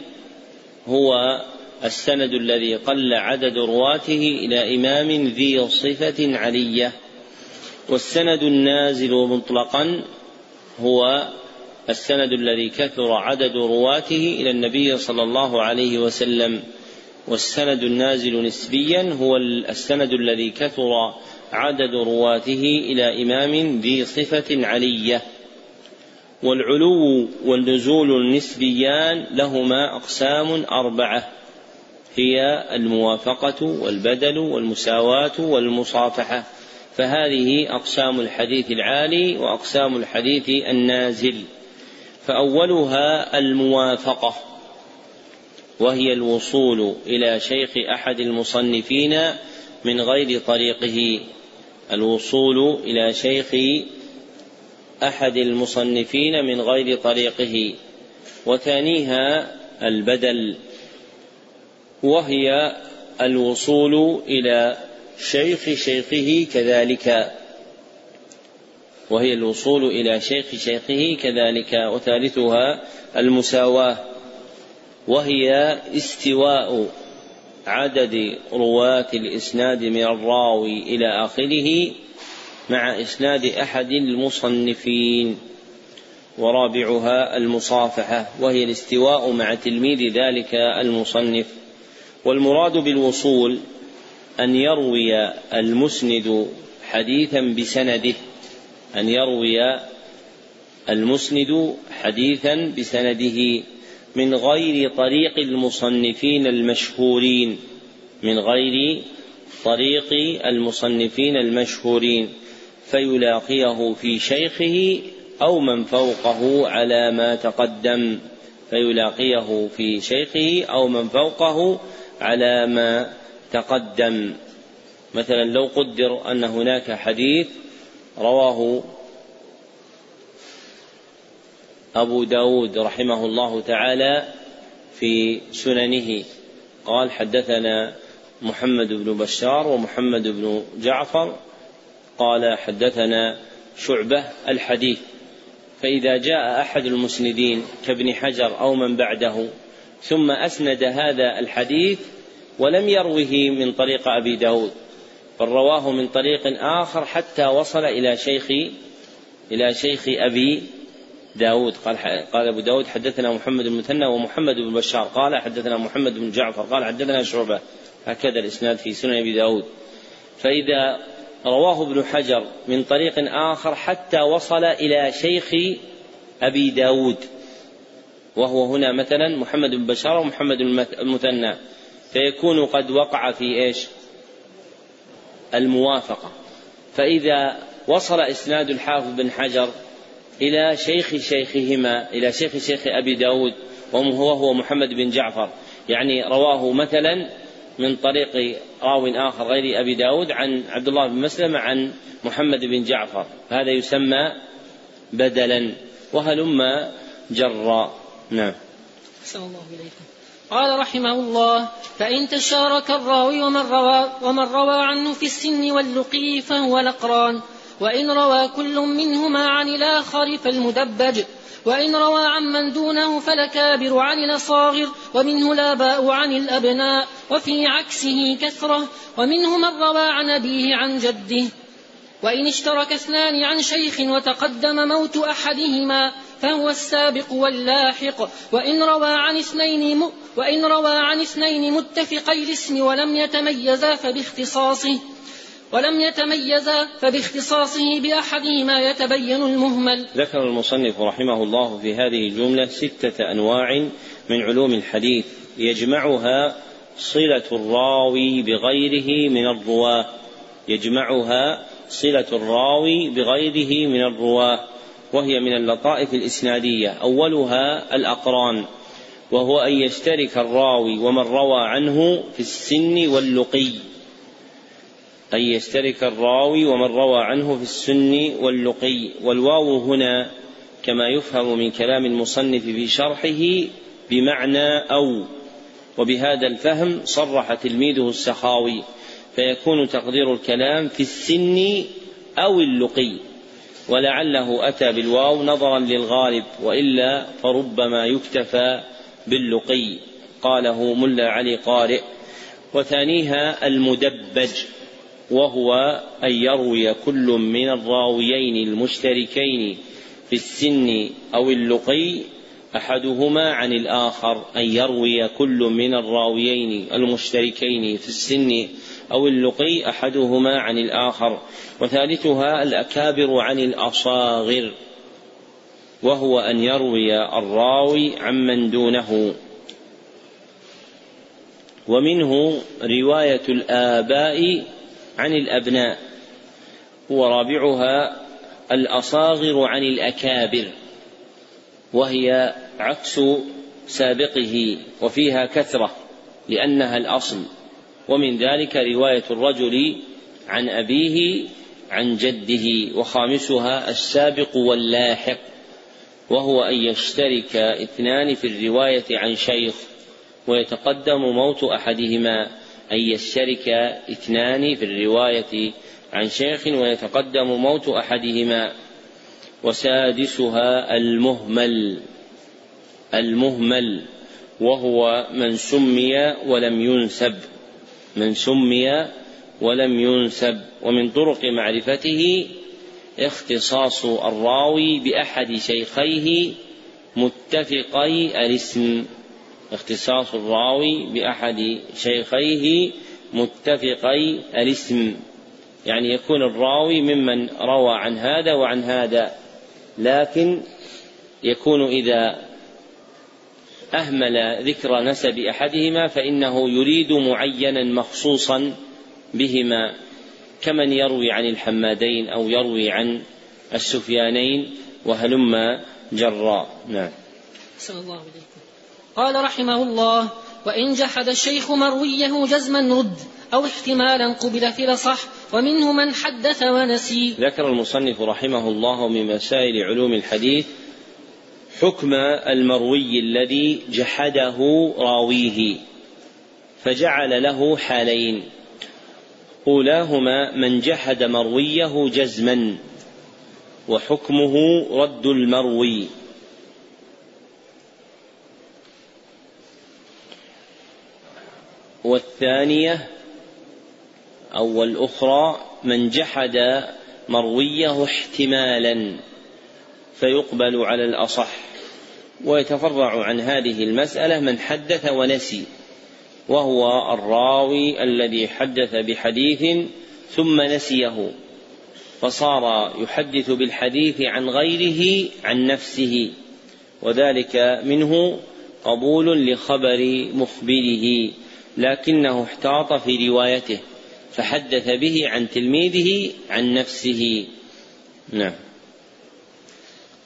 هو السند الذي قل عدد رواته إلى إمام ذي صفة علية. والسند النازل مطلقا هو السند الذي كثر عدد رواته إلى النبي صلى الله عليه وسلم. والسند النازل نسبيا هو السند الذي كثر عدد رواته إلى إمام ذي صفة علية. والعلو والنزول النسبيان لهما أقسام أربعة. هي الموافقة والبدل والمساواة والمصافحة. فهذه أقسام الحديث العالي وأقسام الحديث النازل. فأولها الموافقة. وهي الوصول إلى شيخ أحد المصنفين من غير طريقه. الوصول إلى شيخ أحد المصنفين من غير طريقه. وثانيها البدل وهي الوصول إلى شيخ شيخه كذلك. وهي الوصول إلى شيخ شيخه كذلك. وثالثها المساواة. وهي استواء عدد رواة الإسناد من الراوي إلى آخره مع إسناد أحد المصنفين ورابعها المصافحة وهي الاستواء مع تلميذ ذلك المصنف. والمراد بالوصول أن يروي المسند حديثا بسنده أن يروي المسند حديثا بسنده. من غير طريق المصنفين المشهورين. من غير طريق المصنفين المشهورين. فيلاقيه في شيخه أو من فوقه على ما تقدم. فيلاقيه في شيخه أو من فوقه على ما تقدم. مثلا لو قدر أن هناك حديث رواه أبو داود رحمه الله تعالى في سننه. قال حدثنا محمد بن بشار ومحمد بن جعفر. قال حدثنا شعبة الحديث. فإذا جاء أحد المسندين كابن حجر أو من بعده ثم أسند هذا الحديث ولم يروه من طريق أبي داود بل رواه من طريق آخر حتى وصل إلى شيخ إلى شيخ أبي داود قال قال أبو داود حدثنا محمد بن مثنى ومحمد بن بشار. قال حدثنا محمد بن جعفر. قال حدثنا شعبة. هكذا الإسناد في سنن أبي داود. فإذا رواه ابن حجر من طريق آخر حتى وصل إلى شيخ أبي داود. وهو هنا مثلا محمد بن بشار ومحمد المثنى. فيكون قد وقع في إيش؟ الموافقة. فإذا وصل إسناد الحافظ بن حجر إلى شيخ شيخهما إلى شيخ شيخ أبي داود وهو هو محمد بن جعفر. يعني رواه مثلا من طريق راو آخر غير أبي داود عن عبد الله بن مسلم عن محمد بن جعفر. هذا يسمى بدلا. وهلم جرا نعم. الله إليكم. قال رحمه الله فإن تشارك الراوي ومن روى, ومن روى عنه في السن واللقي فهو الأقران وإن روى كل منهما عن الآخر فالمدبج. وإن روى عن من دونه فلكابر عن الأصاغر ومنه الآباء عن الأبناء وفي عكسه كثرة. ومنه من روى عن أبيه عن جده. وإن اشترك اثنان عن شيخ وتقدم موت أحدهما فهو السابق واللاحق. وإن روى عن اثنين م... وإن روى عن اثنين متفقي الاسم ولم يتميزا فباختصاصه. ولم يتميزا فباختصاصه بأحدهما يتبين المهمل. ذكر المصنف رحمه الله في هذه الجملة ستة أنواع من علوم الحديث يجمعها صلة الراوي بغيره من الرواة. يجمعها صلة الراوي بغيره من الرواة وهي من اللطائف الإسنادية. أولها الأقران وهو أن يشترك الراوي ومن روى عنه في السن واللقي. أن يشترك الراوي ومن روى عنه في السن واللقي والواو هنا كما يفهم من كلام المصنف في شرحه بمعنى أو وبهذا الفهم صرح تلميذه السخاوي فيكون تقدير الكلام في السن أو اللقي ولعله أتى بالواو نظرا للغالب وإلا فربما يكتفى باللقي. قاله ملا علي قارئ. وثانيها المدبج. وهو أن يروي كل من الراويين المشتركين في السن أو اللقي أحدهما عن الآخر أن يروي كل من الراويين المشتركين في السن أو اللقي أحدهما عن الآخر. وثالثها الأكابر عن الأصاغر وهو أن يروي الراوي عمن دونه. ومنه رواية الآباء عن الأبناء ورابعها الأصاغر عن الأكابر وهي عكس سابقه وفيها كثرة لأنها الأصل. ومن ذلك رواية الرجل عن أبيه عن جده وخامسها السابق واللاحق وهو أن يشترك اثنان في الرواية عن شيخ ويتقدم موت أحدهما. أن يشترك اثنان في الرواية عن شيخ ويتقدم موت أحدهما وسادسها المهمل المهمل وهو من سمي ولم ينسب من سمي ولم ينسب ومن طرق معرفته اختصاص الراوي بأحد شيخيه متفقي الاسم. اختصاص الراوي بأحد شيخيه متفقي الاسم. يعني يكون الراوي ممن روى عن هذا وعن هذا لكن يكون إذا أهمل ذكر نسب أحدهما فإنه يريد معينا مخصوصا بهما كمن يروي عن الحمادين أو يروي عن السفيانين وهلم جراء. نعم. الله إليكم. قال رحمه الله وإن جحد الشيخ مرويه جزما رد أو احتمالا قبل في الأصح ومنه من حدث ونسي. ذكر المصنف رحمه الله من مسائل علوم الحديث حكم المروي الذي جحده راويه فجعل له حالين. أولاهما من جحد مرويه جزما وحكمه رد المروي. والثانية أو الاخرى من جحد مرويه احتمالا فيقبل على الأصح ويتفرع عن هذه المسألة من حدث ونسي وهو الراوي الذي حدث بحديث ثم نسيه فصار يحدث بالحديث عن غيره عن نفسه وذلك منه قبول لخبر مخبره. لكنه احتاط في روايته فحدث به عن تلميذه عن نفسه. نعم.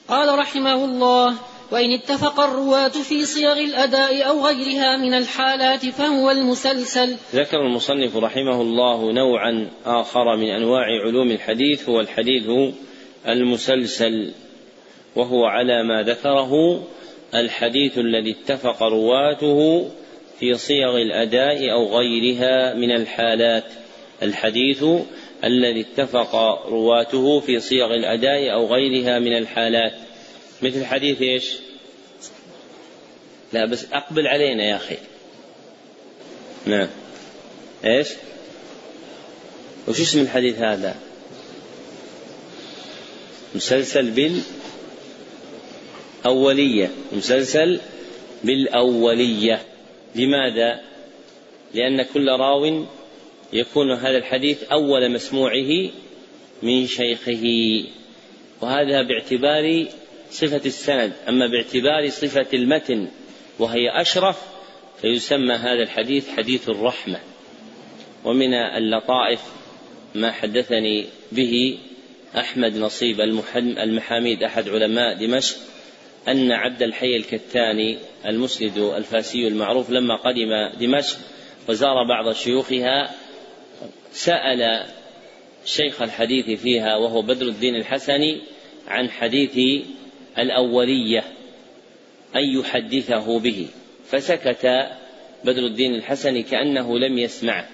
قال رحمه الله وإن اتفق الرواة في صيغ الأداء أو غيرها من الحالات فهو المسلسل. ذكر المصنف رحمه الله نوعا آخر من أنواع علوم الحديث هو الحديث المسلسل وهو على ما ذكره الحديث الذي اتفق رواته في صيغ الأداء أو غيرها من الحالات الحديث الذي اتفق رواته في صيغ الأداء أو غيرها من الحالات مثل حديث إيش؟ لا بس أقبل علينا يا أخي نعم إيش؟ وش اسم الحديث هذا؟ مسلسل بالأولية مسلسل بالأولية لماذا؟ لأن كل راو يكون هذا الحديث أول مسموعه من شيخه. وهذا باعتبار صفة السند. أما باعتبار صفة المتن وهي أشرف فيسمى هذا الحديث حديث الرحمة. ومن اللطائف ما حدثني به أحمد نصيب المحاميد أحد علماء دمشق أن عبد الحي الكتاني المسند الفاسي المعروف لما قدم دمشق وزار بعض شيوخها سأل شيخ الحديث فيها وهو بدر الدين الحسني عن حديث الأولية أن يحدثه به. فسكت بدر الدين الحسني كأنه لم يسمعه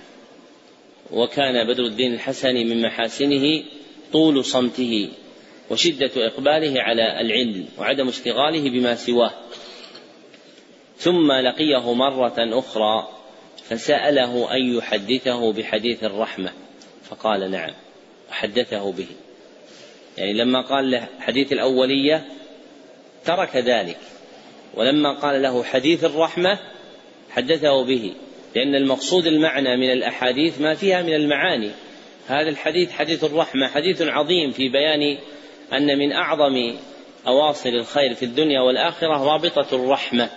وكان بدر الدين الحسني من محاسنه طول صمته وشدة إقباله على العلم وعدم اشتغاله بما سواه. ثم لقيه مرة أخرى فسأله أن يحدثه بحديث الرحمة فقال نعم وحدثه به. يعني لما قال له حديث الأولية ترك ذلك ولما قال له حديث الرحمة حدثه به لأن المقصود المعنى من الأحاديث ما فيها من المعاني. هذا الحديث حديث الرحمة حديث عظيم في بيان أن من أعظم أواصر الخير في الدنيا والآخرة رابطة الرحمة.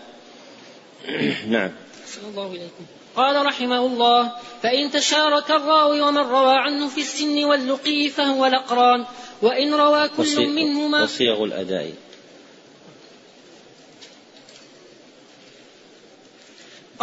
نعم. الله إليكم. قال رحمه الله فإن تشارك الراوي ومن روى عنه في السن واللقي فهو الأقران وإن روى كل منهما وصيغ الأداء.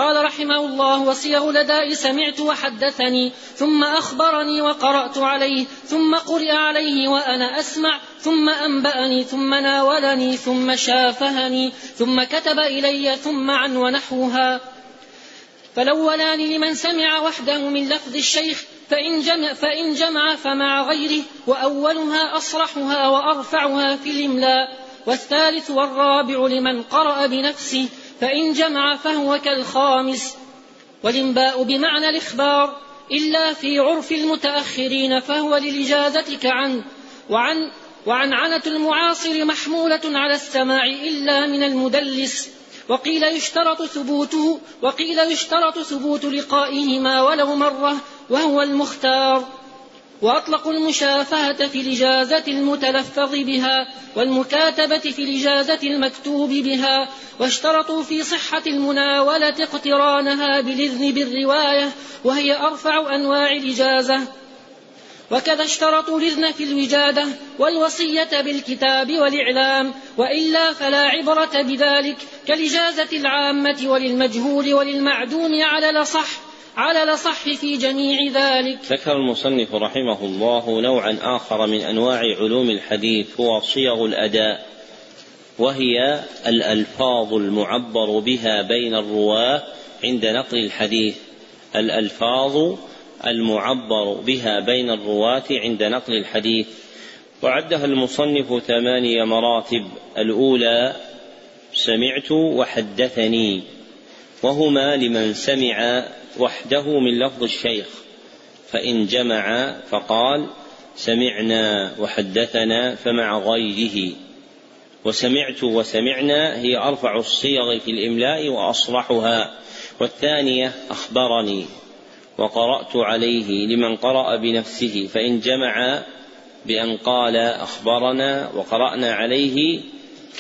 قال رحمه الله وصيغ الأداء سمعت وحدثني ثم أخبرني وقرأت عليه ثم قرئ عليه وأنا أسمع ثم أنبأني ثم ناولني ثم شافهني ثم كتب إلي ثم عن ونحوها. فالأولان لمن سمع وحده من لفظ الشيخ فإن جمع, فإن جمع فمع غيره وأولها أصرحها وأرفعها في الإملاء والثالث والرابع لمن قرأ بنفسه فإن جمع فهو كالخامس. والإنباء بمعنى الإخبار إلا في عرف المتأخرين فهو للإجازة كعن وعن وعن عنة المعاصر محمولة على السماع إلا من المدلس. وقيل يشترط ثبوته وقيل يشترط ثبوت لقائهما ولو مرة وهو المختار. وأطلقوا المشافهة في الإجازة المتلفظ بها والمكاتبة في الإجازة المكتوب بها واشترطوا في صحة المناولة اقترانها بالإذن بالرواية وهي أرفع أنواع الإجازة. وكذا اشترطوا الإذن في الوجادة والوصية بالكتاب والإعلام وإلا فلا عبرة بذلك كالإجازة العامة وللمجهول وللمعدوم على الأصح. على الأصح في جميع ذلك. ذكر المصنف رحمه الله نوعا آخر من أنواع علوم الحديث هو صيغ الأداء وهي الألفاظ المعبر بها بين الرواة عند نقل الحديث. الألفاظ المعبر بها بين الرواة عند نقل الحديث. وعدها المصنف ثماني مراتب الأولى سمعت وحدثني وهما لمن سمع وحده من لفظ الشيخ. فإن جمع فقال سمعنا وحدثنا فمع غيره وسمعت وسمعنا هي أرفع الصيغ في الإملاء وأصرحها. والثانية أخبرني. وقرأت عليه لمن قرأ بنفسه. فإن جمع بأن قال أخبرنا. وقرأنا عليه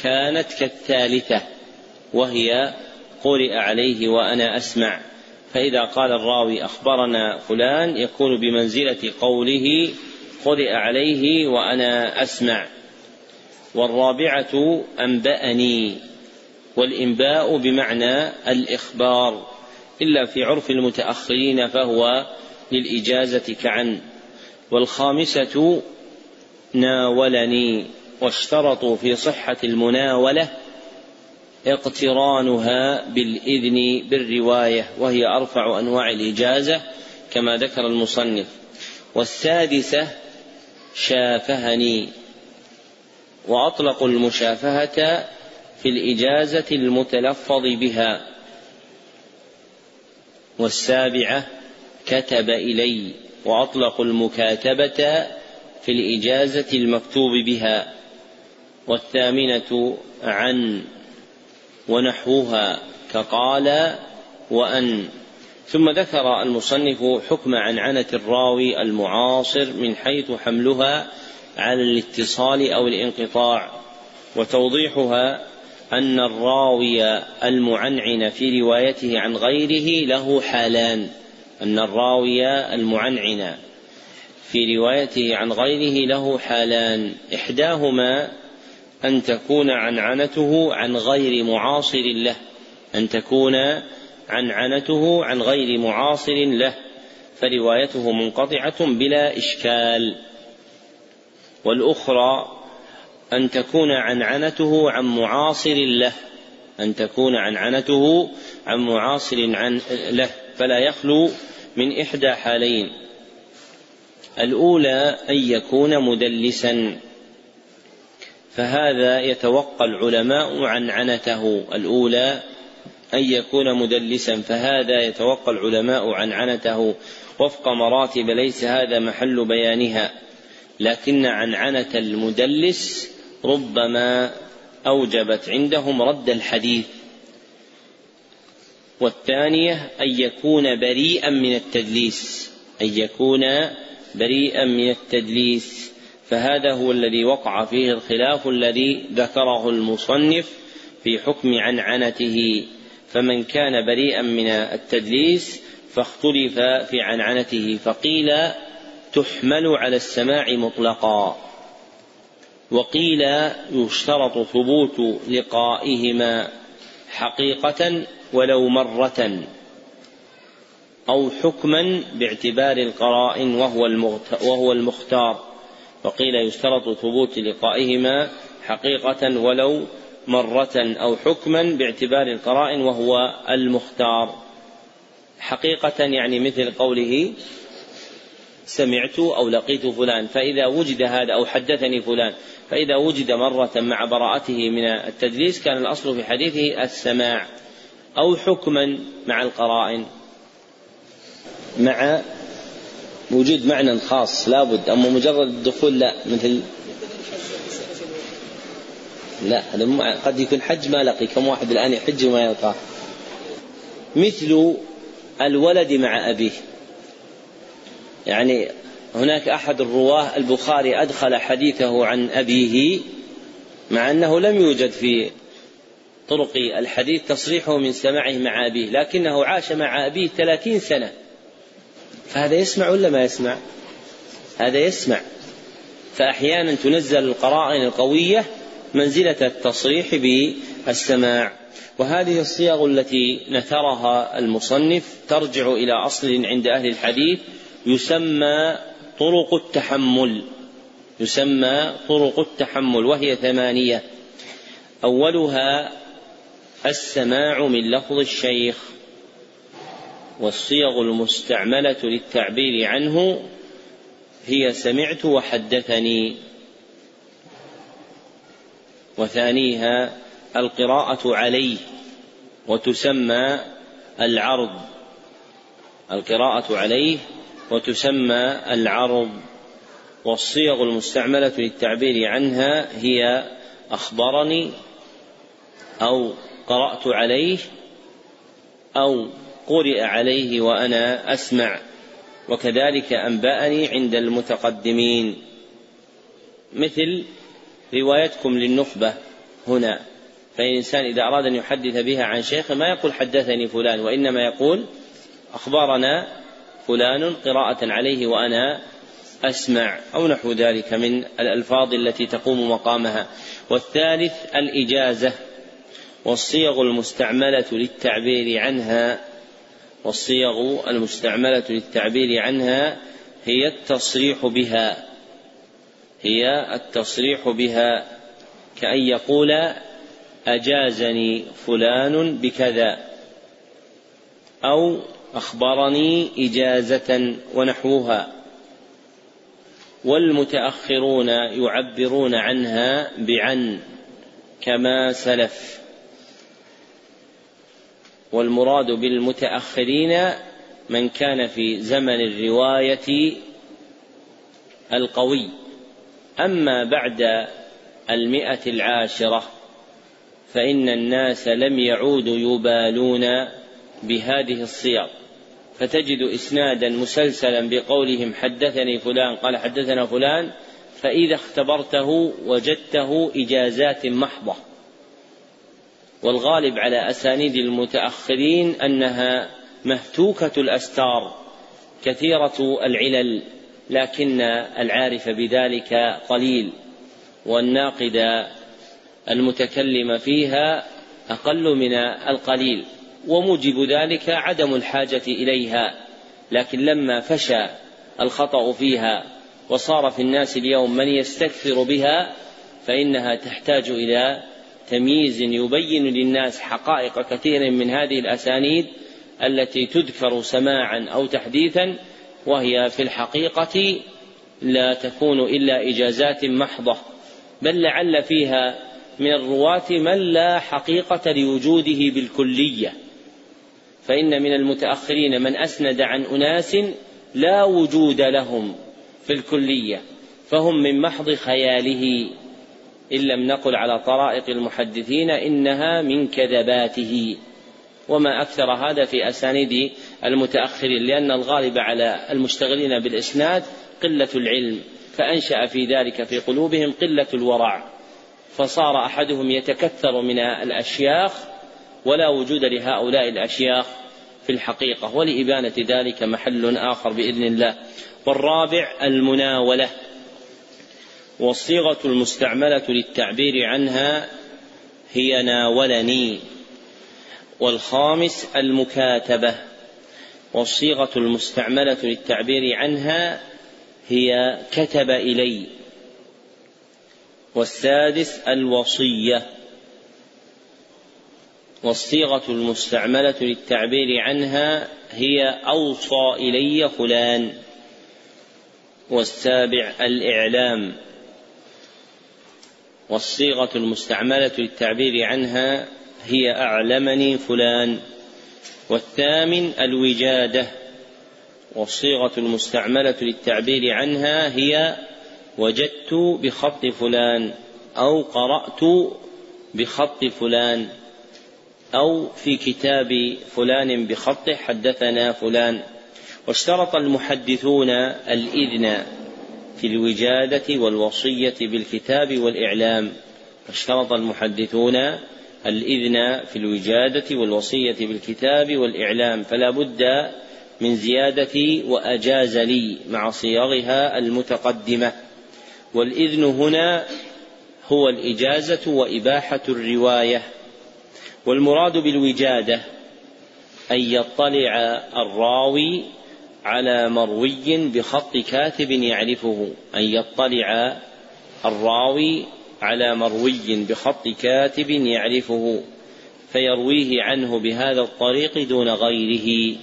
كانت كالثالثة. وهي قرئ عليه وأنا أسمع. فإذا قال الراوي أخبرنا فلان يكون بمنزلة قوله قرئ عليه وأنا أسمع والرابعة أنبأني والإنباء بمعنى الإخبار إلا في عرف المتأخرين فهو للإجازة كعن والخامسة ناولني واشترطوا في صحة المناولة اقترانها بالإذن بالرواية وهي أرفع أنواع الإجازة كما ذكر المصنف. والسادسة شافهني وأطلقوا المشافهة في الإجازة المتلفظ بها. والسابعة كتب إلي وأطلقوا المكاتبة في الإجازة المكتوب بها. والثامنة عن ونحوها كقال وأن. ثم ذكر المصنف حكم عنعنة الراوي المعاصر من حيث حملها على الاتصال أو الانقطاع وتوضيحها أن الراوي المعنعن في روايته عن غيره له حالان. أن الراوي المعنعن في روايته عن غيره له حالان. إحداهما أن تكون عنعنته عن غير معاصر له. أن تكون عنعنته عن غير معاصر له. فروايته منقطعة بلا إشكال. والأخرى أن تكون عنعنته عن معاصر له. أن تكون عنعنته عن معاصر عن له. فلا يخلو من إحدى حالين. الأولى أن يكون مدلسا. فهذا يتوقى العلماء عن عنته الأولى أن يكون مدلسا فهذا يتوقى العلماء عن عنته. وفق مراتب ليس هذا محل بيانها لكن عنعنة المدلس ربما أوجبت عندهم رد الحديث. والثانية أن يكون بريئا من التدليس أن يكون بريئا من التدليس. فهذا هو الذي وقع فيه الخلاف الذي ذكره المصنف في حكم عنعنته. فمن كان بريئا من التدليس فاختلف في عنعنته فقيل تحمل على السماع مطلقا وقيل يشترط ثبوت لقائهما حقيقة ولو مرة أو حكما باعتبار القرائن وهو وهو المختار. وقيل يشترط ثبوت لقائهما حقيقة ولو مرة أو حكما باعتبار القرائن وهو المختار. حقيقة يعني مثل قوله سمعت أو لقيت فلان فإذا وجد هذا أو حدثني فلان فإذا وجد مرة مع براءته من التدليس كان الأصل في حديثه السماع أو حكما مع القرائن مع وجود معنى خاص لابد أما مجرد الدخول لا مثل لا هذا قد يكون حج ما لقي كم واحد الآن يحج وما يلقاه مثل الولد مع أبيه. يعني هناك أحد الرواة البخاري أدخل حديثه عن أبيه مع أنه لم يوجد في طرق الحديث تصريحه من سماعه مع أبيه لكنه عاش مع أبيه ثلاثين سنة. فهذا يسمع ولا ما يسمع؟ هذا يسمع. فأحيانا تنزل القرائن القوية منزلة التصريح بالسماع. وهذه الصيغ التي نثرها المصنف ترجع إلى أصل عند أهل الحديث يسمى طرق التحمل. يسمى طرق التحمل وهي ثمانية. أولها السماع من لفظ الشيخ. والصيغ المستعملة للتعبير عنه هي سمعت وحدثني. وثانيها القراءة عليه وتسمى العرض. القراءة عليه وتسمى العرض. والصيغ المستعملة للتعبير عنها هي أخبرني أو قرأت عليه أو قرئ عليه وأنا أسمع وكذلك أنبأني عند المتقدمين. مثل روايتكم للنخبة هنا فإن الإنسان إذا أراد أن يحدث بها عن شيخ ما يقول حدثني فلان وإنما يقول أخبرنا فلان قراءة عليه وأنا أسمع أو نحو ذلك من الألفاظ التي تقوم مقامها. والثالث الإجازة والصيغ المستعملة للتعبير عنها والصيغ المستعملة للتعبير عنها هي التصريح بها. هي التصريح بها. كأن يقول أجازني فلان بكذا. أو أخبرني إجازة ونحوها. والمتأخرون يعبرون عنها بعن كما سلف. والمراد بالمتأخرين من كان في زمن الرواية القوي. أما بعد المئة العاشرة فإن الناس لم يعودوا يبالون بهذه الصيغ. فتجد إسنادا مسلسلا بقولهم حدثني فلان قال حدثنا فلان فإذا اختبرته وجدته إجازات محضة. والغالب على أسانيد المتأخرين أنها مهتوكة الأستار كثيرة العلل لكن العارف بذلك قليل والناقد المتكلم فيها أقل من القليل وموجب ذلك عدم الحاجة إليها لكن لما فشى الخطأ فيها وصار في الناس اليوم من يستكثر بها فإنها تحتاج إلى تمييز يبين للناس حقائق كثير من هذه الأسانيد التي تذكر سماعا أو تحديثا وهي في الحقيقة لا تكون إلا إجازات محضة بل لعل فيها من الرواة من لا حقيقة لوجوده بالكلية. فإن من المتأخرين من أسند عن أناس لا وجود لهم في الكلية فهم من محض خياله. إن لم نقل على طرائق المحدثين إنها من كذباته. وما أكثر هذا في أسانيد المتأخرين لأن الغالب على المشتغلين بالإسناد قلة العلم فأنشأ في ذلك في قلوبهم قلة الورع. فصار أحدهم يتكثر من الأشياخ ولا وجود لهؤلاء الأشياخ في الحقيقة. ولإبانة ذلك محل آخر بإذن الله. والرابع المناولة. والصيغة المستعملة للتعبير عنها هي ناولني. والخامس المكاتبة. والصيغة المستعملة للتعبير عنها هي كتب إلي. والسادس الوصية. والصيغة المستعملة للتعبير عنها هي أوصى إلي فلان. والسابع الإعلام. والصيغة المستعملة للتعبير عنها هي أعلمني فلان والثامن الوجادة والصيغة المستعملة للتعبير عنها هي وجدت بخط فلان أو قرأت بخط فلان أو في كتاب فلان بخطه حدثنا فلان. واشترط المحدثون الإذن في الوجادة والوصية بالكتاب والإعلام. اشترط المحدثون الإذن في الوجادة والوصية بالكتاب والإعلام. فلا بد من زيادة وأجاز لي مع صيغها المتقدمة. والإذن هنا هو الإجازة وإباحة الرواية. والمراد بالوجادة أن يطلع الراوي على مروي بخط كاتب يعرفه أن يطلع الراوي على مروي بخط كاتب يعرفه فيرويه عنه بهذا الطريق دون غيره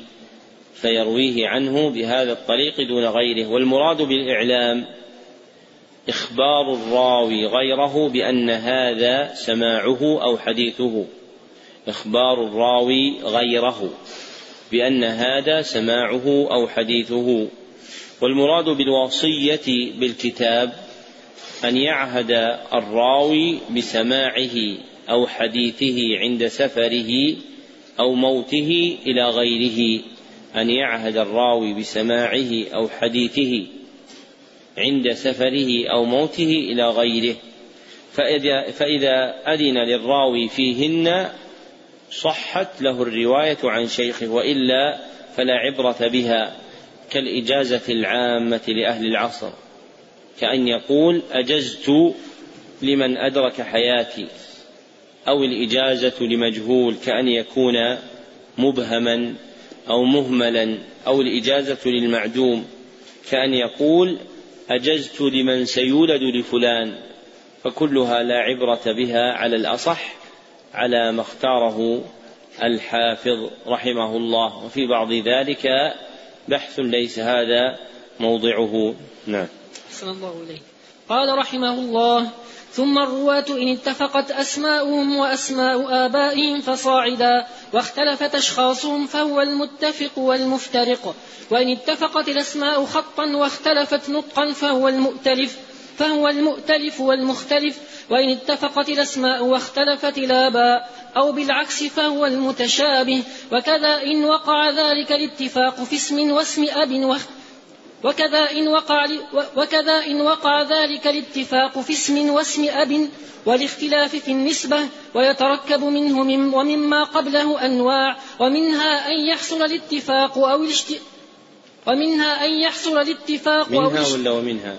فيرويه عنه بهذا الطريق دون غيره. والمراد بالإعلام إخبار الراوي غيره بأن هذا سماعه أو حديثه إخبار الراوي غيره. بأن هذا سماعه أو حديثه. والمراد بالوصية بالكتاب أن يعهد الراوي بسماعه أو حديثه عند سفره أو موته إلى غيره. أن يعهد الراوي بسماعه أو حديثه عند سفره أو موته إلى غيره. فإذا, فإذا أذن للراوي فيهن صحت له الرواية عن شيخه وإلا فلا عبرة بها كالإجازة العامة لأهل العصر. كأن يقول أجزت لمن أدرك حياتي أو الإجازة لمجهول كأن يكون مبهما أو مهملا أو الإجازة للمعدوم كأن يقول أجزت لمن سيولد لفلان فكلها لا عبرة بها على الأصح. على ما اختاره الحافظ رحمه الله. وفي بعض ذلك بحث ليس هذا موضعه. نعم. الله إليه قال رحمه الله ثم الرواة إن اتفقت أسماؤهم وأسماء آبائهم فصاعدا واختلفت أشخاصهم فهو المتفق والمفترق. وإن اتفقت الأسماء خطا واختلفت نطقا فهو المؤتلف. فهو المؤتلف والمختلف وإن اتفقت الأسماء واختلفت الآباء أو بالعكس فهو المتشابه. وكذا إن وقع ذلك الاتفاق في اسم واسم أب وكذا إن وقع وكذا إن وقع ذلك الاتفاق في اسم واسم أب والاختلاف في النسبة ويتركب منه من ومما قبله أنواع. ومنها أن يحصل الاتفاق أو الاشت... ومنها أن يحصل الاتفاق منها أو ولا ومنها؟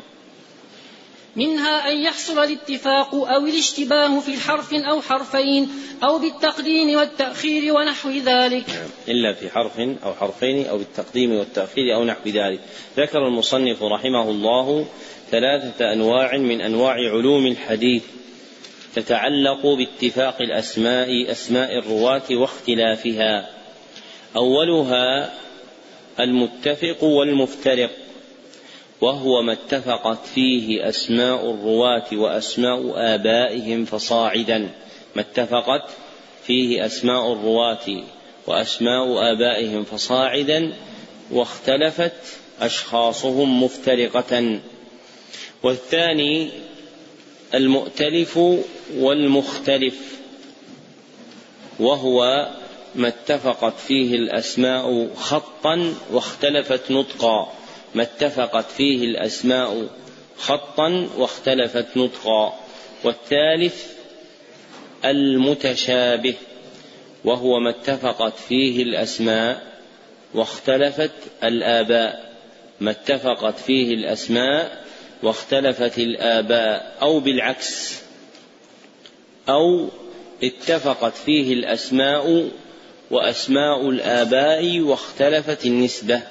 منها أن يحصل الاتفاق أو الاشتباه في حرف أو حرفين أو بالتقديم والتأخير ونحو ذلك. إلا في حرف أو حرفين أو بالتقديم والتأخير أو نحو ذلك. ذكر المصنف رحمه الله ثلاثة أنواع من أنواع علوم الحديث تتعلق باتفاق الأسماء أسماء الرواة واختلافها. أولها المتفق والمفترق. وهو ما اتفقت فيه أسماء الرواة وأسماء آبائهم فصاعدا. ما اتفقت فيه أسماء الرواة وأسماء آبائهم فصاعدا واختلفت أشخاصهم مفترقة. والثاني المؤتلف والمختلف وهو ما اتفقت فيه الأسماء خطا واختلفت نطقا. ما اتفقت فيه الأسماء خطا واختلفت نطقا والثالث المتشابه وهو ما اتفقت فيه الأسماء واختلفت الآباء. ما اتفقت فيه الأسماء واختلفت الآباء أو بالعكس. أو اتفقت فيه الأسماء وأسماء الآباء واختلفت النسبة.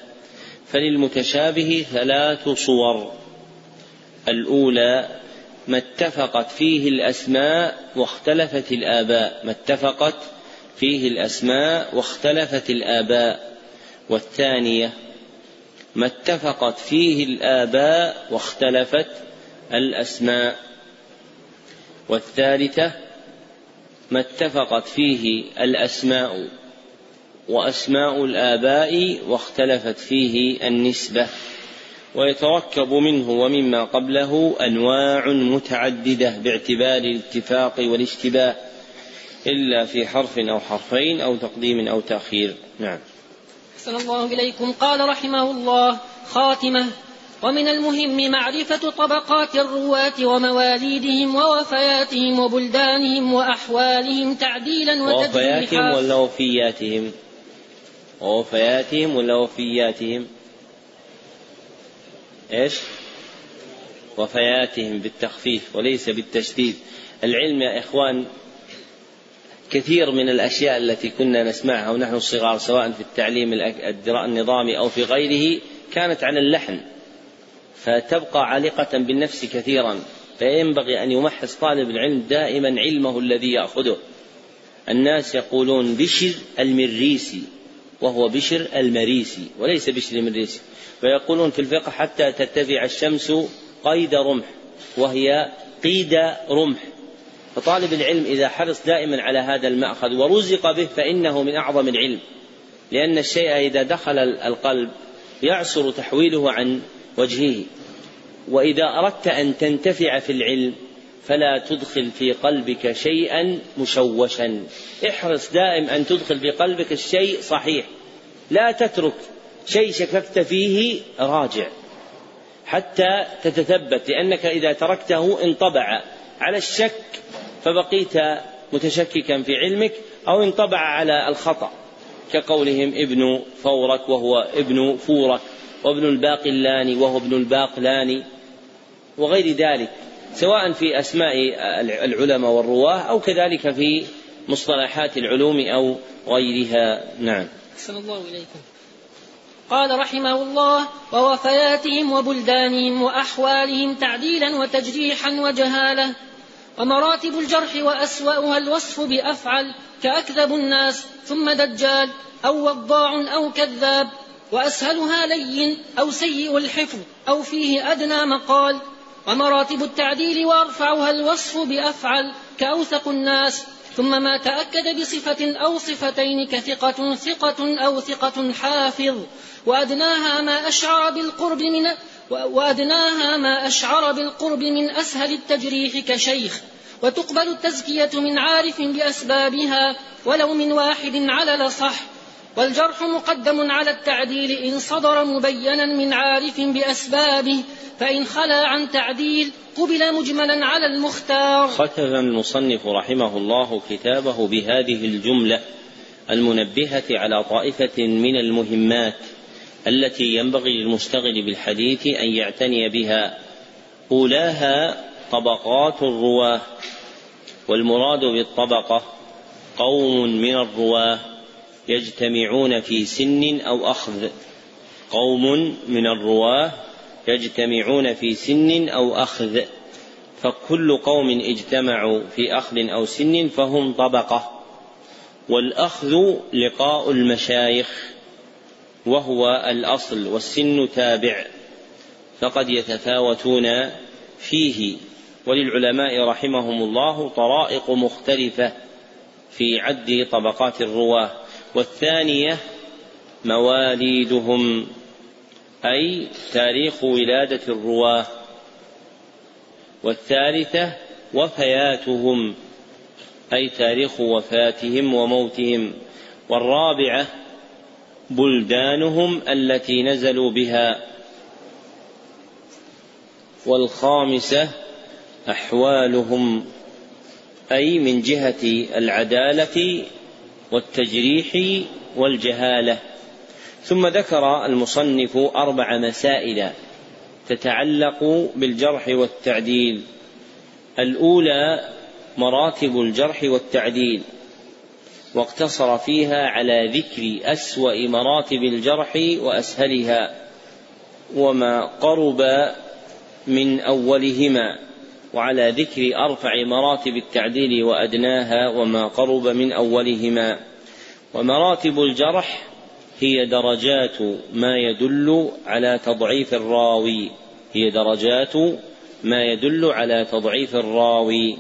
فللمتشابه ثلاث صور. الأولى ما اتفقت فيه الأسماء واختلفت الآباء. ما اتفقت فيه الأسماء واختلفت الآباء. والثانية ما اتفقت فيه الآباء واختلفت الأسماء. والثالثة ما اتفقت فيه الأسماء. وأسماء الآباء واختلفت فيه النسبة ويتركب منه ومما قبله أنواع متعددة باعتبار الاتفاق والاشتباه إلا في حرف أو حرفين أو تقديم أو تأخير. نعم. أحسن الله إليكم. قال رحمه الله خاتمة. ومن المهم معرفة طبقات الرواة ومواليدهم ووفياتهم وبلدانهم وأحوالهم تعديلا وتجريحا ووفياتهم ولا وفياتهم ووفياتهم ولا وفياتهم إيش؟ وفياتهم بالتخفيف وليس بالتشديد. العلم يا إخوان كثير من الأشياء التي كنا نسمعها ونحن صغار سواء في التعليم النظامي أو في غيره كانت على اللحن. فتبقى عالقة بالنفس كثيرا. فينبغي أن يمحص طالب العلم دائما علمه الذي يأخذه. الناس يقولون بشر المريسي. وهو بشر المريسي وليس بشر المريسي. فيقولون في الفقه حتى تتبع الشمس قيد رمح وهي قيد رمح. فطالب العلم إذا حرص دائما على هذا المأخذ ورزق به فإنه من أعظم العلم. لأن الشيء إذا دخل القلب يعسر تحويله عن وجهه. وإذا أردت أن تنتفع في العلم فلا تدخل في قلبك شيئا مشوشا. احرص دائم أن تدخل في قلبك الشيء صحيح. لا تترك شيء شككت فيه راجع. حتى تتثبت لأنك إذا تركته انطبع. على الشك فبقيت متشككا في علمك أو انطبع على الخطأ. كقولهم ابن فورك وهو ابن فورك وابن الباقلاني وهو ابن الباقلاني وغير ذلك. سواء في أسماء العلماء والرواة أو كذلك في مصطلحات العلوم أو غيرها. نعم. أحسن الله إليكم. قال رحمه الله ووفياتهم وبلدانهم وأحوالهم تعديلا وتجريحا وجهالة ومراتب الجرح وأسوأها الوصف بأفعل كأكذب الناس ثم دجال أو وضاع أو كذاب وأسهلها لين أو سيء الحفظ أو فيه أدنى مقال ومراتب التعديل وأرفعها الوصف بأفعل كأوثق الناس ثم ما تأكد بصفة أو صفتين كثقة ثقة أو ثقة حافظ وأدناها ما أشعر بالقرب من وأدناها ما أشعر بالقرب من أسهل التجريح كشيخ وتقبل التزكية من عارف بأسبابها ولو من واحد على لصح والجرح مقدم على التعديل إن صدر مبينا من عارف بأسبابه فإن خلا عن تعديل قبل مجملا على المختار. ختم المصنف رحمه الله كتابه بهذه الجملة المنبهة على طائفة من المهمات التي ينبغي للمشتغل بالحديث أن يعتني بها. أولاها طبقات الرواة والمراد بالطبقة قوم من الرواة. يجتمعون في سن أو أخذ. قوم من الرواة يجتمعون في سن أو أخذ. فكل قوم اجتمعوا في أخذ أو سن فهم طبقة. والأخذ لقاء المشايخ وهو الأصل والسن تابع. فقد يتفاوتون فيه. وللعلماء رحمهم الله طرائق مختلفة في عد طبقات الرواة. والثانية مواليدهم أي تاريخ ولادة الرواة. والثالثة وفياتهم أي تاريخ وفاتهم وموتهم. والرابعة بلدانهم التي نزلوا بها. والخامسة أحوالهم أي من جهة العدالة والتجريح والجهالة. ثم ذكر المصنف أربع مسائل تتعلق بالجرح والتعديل. الأولى مراتب الجرح والتعديل واقتصر فيها على ذكر أسوأ مراتب الجرح وأسهلها وما قرب من أولهما. وعلى ذكر أرفع مراتب التعديل وأدناها وما قرب من أولهما. ومراتب الجرح هي درجات ما يدل على تضعيف الراوي. هي درجات ما يدل على تضعيف الراوي.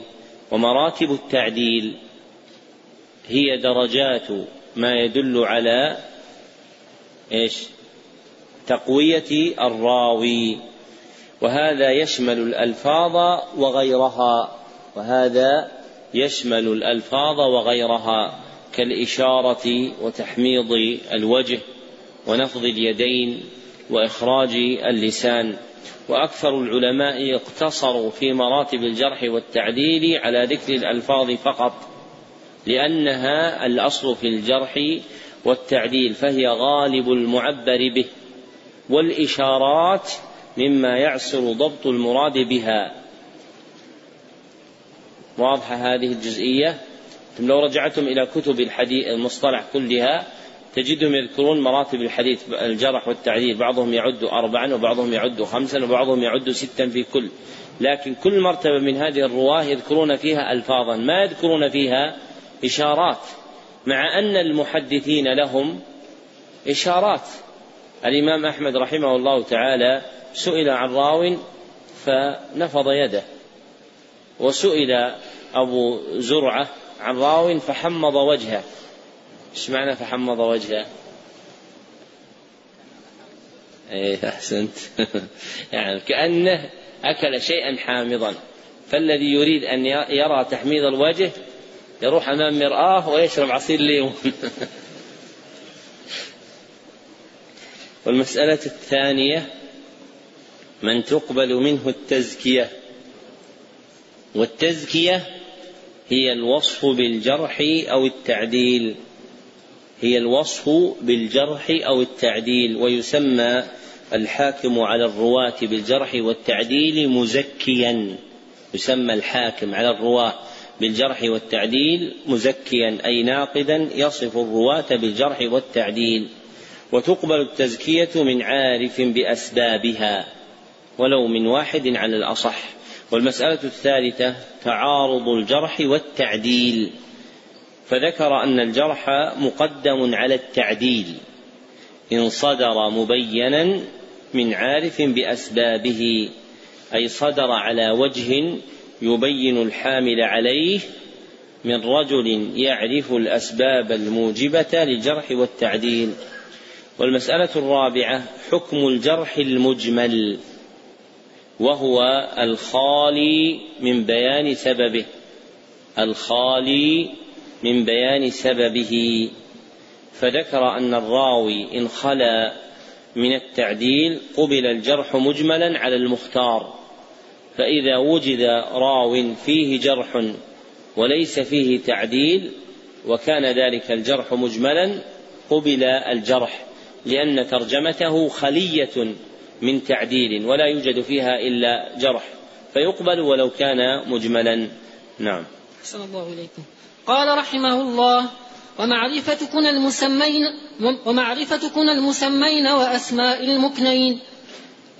ومراتب التعديل هي درجات ما يدل على إيش؟ تقوية الراوي. وهذا يشمل الألفاظ وغيرها وهذا يشمل الألفاظ وغيرها كالإشارة وتحميض الوجه ونفض اليدين وإخراج اللسان. وأكثر العلماء اقتصروا في مراتب الجرح والتعديل على ذكر الألفاظ فقط لأنها الأصل في الجرح والتعديل فهي غالب المعبر به. والإشارات مما يعسر ضبط المراد بها. واضحة هذه الجزئية؟ لو رجعتم إلى كتب الحديث المصطلح كلها تجدهم يذكرون مراتب الحديث الجرح والتعديل بعضهم يعد أربعا وبعضهم يعد خمسا وبعضهم يعد ستا في كل. لكن كل مرتبة من هذه الرواة يذكرون فيها ألفاظا ما يذكرون فيها إشارات مع أن المحدثين لهم إشارات. الإمام أحمد رحمه الله تعالى سئل عن راو فنفض يده. وسئل أبو زرعة عن راو فحمض وجهه. إيش معنى فحمض وجهه؟ إيه أحسنت. يعني كأنه أكل شيئا حامضا. فالذي يريد أن يرى تحميض الوجه يروح أمام مرآه ويشرب عصير ليمون. والمسألة الثانية من تقبل منه التزكية. والتزكية هي الوصف بالجرح أو التعديل. هي الوصف بالجرح أو التعديل ويسمى الحاكم على الرواة بالجرح والتعديل مزكيا. يسمى الحاكم على الرواة بالجرح والتعديل مزكيا أي ناقدا يصف الرواة بالجرح والتعديل. وتقبل التزكية من عارف بأسبابها. ولو من واحد على الأصح. والمسألة الثالثة تعارض الجرح والتعديل. فذكر أن الجرح مقدم على التعديل. إن صدر مبينا من عارف بأسبابه أي صدر على وجه يبين الحامل عليه من رجل يعرف الأسباب الموجبة للجرح والتعديل. والمسألة الرابعة حكم الجرح المجمل. وهو الخالي من بيان سببه. الخالي من بيان سببه. فذكر أن الراوي إن خلا من التعديل قبل الجرح مجملا على المختار. فإذا وجد راو فيه جرح وليس فيه تعديل وكان ذلك الجرح مجملا قبل الجرح لأن ترجمته خلية من تعديل ولا يوجد فيها إلا جرح. فيقبل ولو كان مجملا. نعم. أحسن الله إليكم. قال رحمه الله ومعرفتكن المسمين ومعرفتكن المسمين وأسماء المكنين.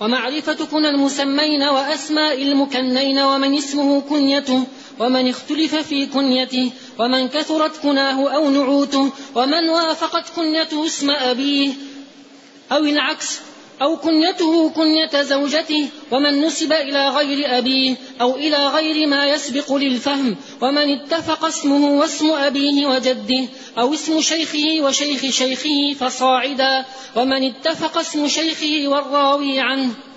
ومعرفتكن المسمين وأسماء المكنين ومن اسمه كنيته ومن اختلف في كنيته ومن كثرت كناه أو نعوته ومن وافقت كنيته اسم أبيه. أو العكس أو كنيته كنية زوجته ومن نسب إلى غير أبيه أو إلى غير ما يسبق للفهم ومن اتفق اسمه واسم أبيه وجده أو اسم شيخه وشيخ شيخه فصاعدا ومن اتفق اسم شيخه والراوي عنه.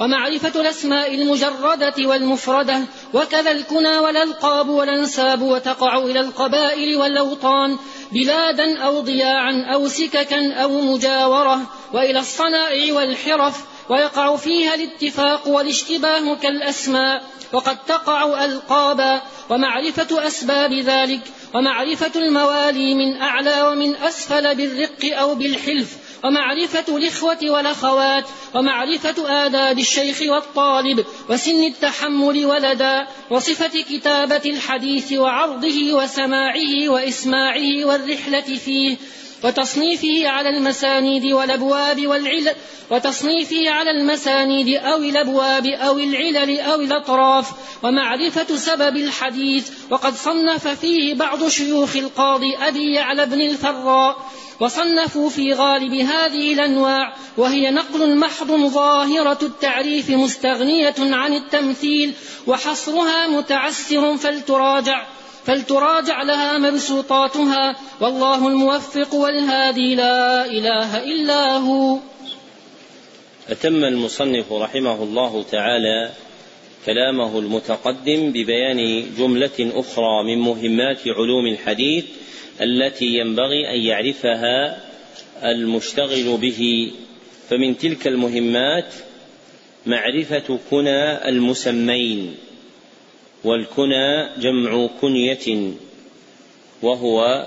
ومعرفة الأسماء المجردة والمفردة وكذا الكنى والألقاب والأنساب وتقع إلى القبائل والأوطان بلادا أو ضياعا أو سككا أو مجاورة وإلى الصنائع والحرف ويقع فيها الاتفاق والاشتباه كالأسماء وقد تقع ألقابا ومعرفة أسباب ذلك ومعرفة الموالي من أعلى ومن أسفل بالرق أو بالحلف ومعرفة الإخوة والأخوات ومعرفة آداب الشيخ والطالب وسن التحمل ولدا وصفة كتابة الحديث وعرضه وسماعه وإسماعه والرحلة فيه. وتصنيفه على المسانيد والأبواب والعلل وتصنيفه على المسانيد أو الأبواب أو العلل أو الأطراف ومعرفة سبب الحديث وقد صنف فيه بعض شيوخ القاضي أبي يعلى بن الفراء وصنفوا في غالب هذه الأنواع وهي نقل محض ظاهرة التعريف مستغنية عن التمثيل وحصرها متعسر فلتراجع فلتراجع لها مبسوطاتها والله الموفق والهادي لا إله إلا هو. أتم المصنف رحمه الله تعالى كلامه المتقدم ببيان جملة أخرى من مهمات علوم الحديث التي ينبغي أن يعرفها المشتغل به فمن تلك المهمات معرفة كنى المسمين. والكنى جمع كنية وهو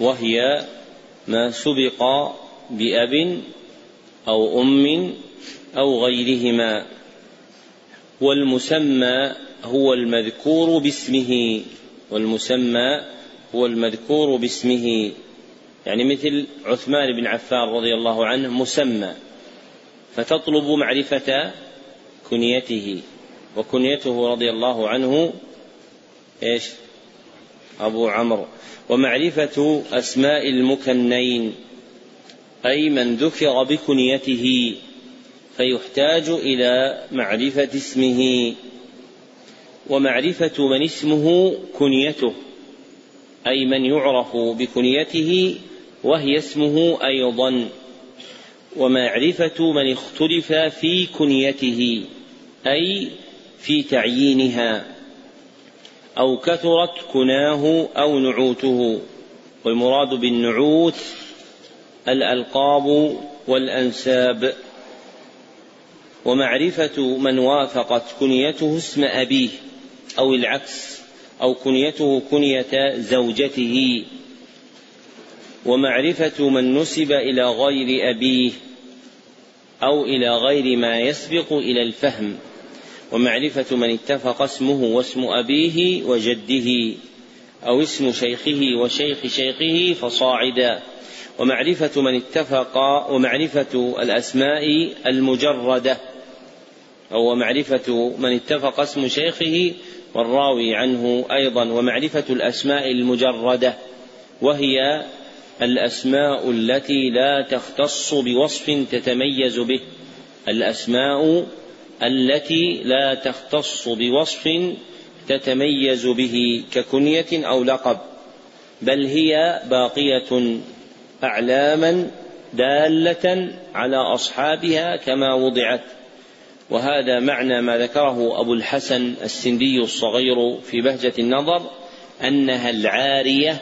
وهي ما سبق بأب أو أم أو غيرهما والمسمى هو المذكور باسمه والمسمى هو المذكور باسمه. يعني مثل عثمان بن عفان رضي الله عنه مسمى فتطلب معرفة كنيته. وكنيته رضي الله عنه إيش؟ أبو عمرو. ومعرفة أسماء المكنين أي من ذكر بكنيته فيحتاج إلى معرفة اسمه. ومعرفة من اسمه كنيته أي من يعرف بكنيته وهي اسمه أيضا. ومعرفة من اختلف في كنيته أي في تعيينها أو كثرت كناه أو نعوته والمراد بالنعوت الألقاب والأنساب. ومعرفة من وافقت كنيته اسم أبيه أو العكس أو كنيته كنية زوجته. ومعرفة من نسب إلى غير أبيه أو إلى غير ما يسبق إلى الفهم. ومعرفة من اتفق اسمه واسم أبيه وجده أو اسم شيخه وشيخ شيخه فصاعدا. ومعرفة من اتفق ومعرفة الأسماء المجردة. أو معرفة من اتفق اسم شيخه والراوي عنه أيضا. ومعرفة الأسماء المجردة. وهي الأسماء التي لا تختص بوصف تتميز به. الأسماء التي لا تختص بوصف تتميز به ككنية أو لقب بل هي باقية أعلاما دالة على أصحابها كما وضعت. وهذا معنى ما ذكره أبو الحسن السندي الصغير في بهجة النظر أنها العارية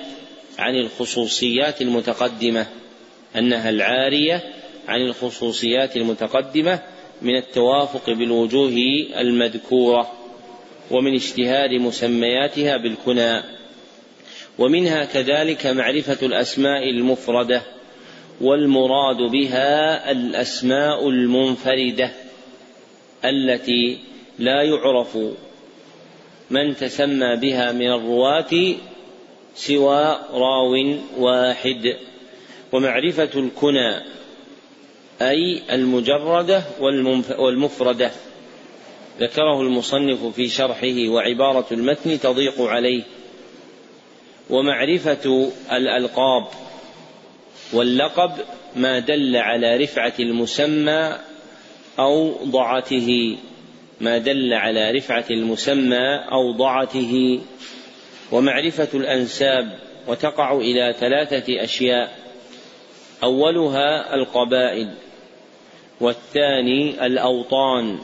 عن الخصوصيات المتقدمة أنها العارية عن الخصوصيات المتقدمة من التوافق بالوجوه المذكورة ومن اشتهار مسمياتها بالكنى ومنها كذلك معرفة الأسماء المفردة والمراد بها الأسماء المنفردة التي لا يعرف من تسمى بها من الرواة سوى راو واحد ومعرفة الكنى أي المجردة والمفردة. ذكره المصنف في شرحه وعبارة المتن تضيق عليه. ومعرفة الألقاب واللقب ما دل على رفعة المسمى أو ضعته. ما دل على رفعة المسمى أو ضعته. ومعرفة الأنساب وتقع إلى ثلاثة أشياء. أولها القبائل. والثاني الأوطان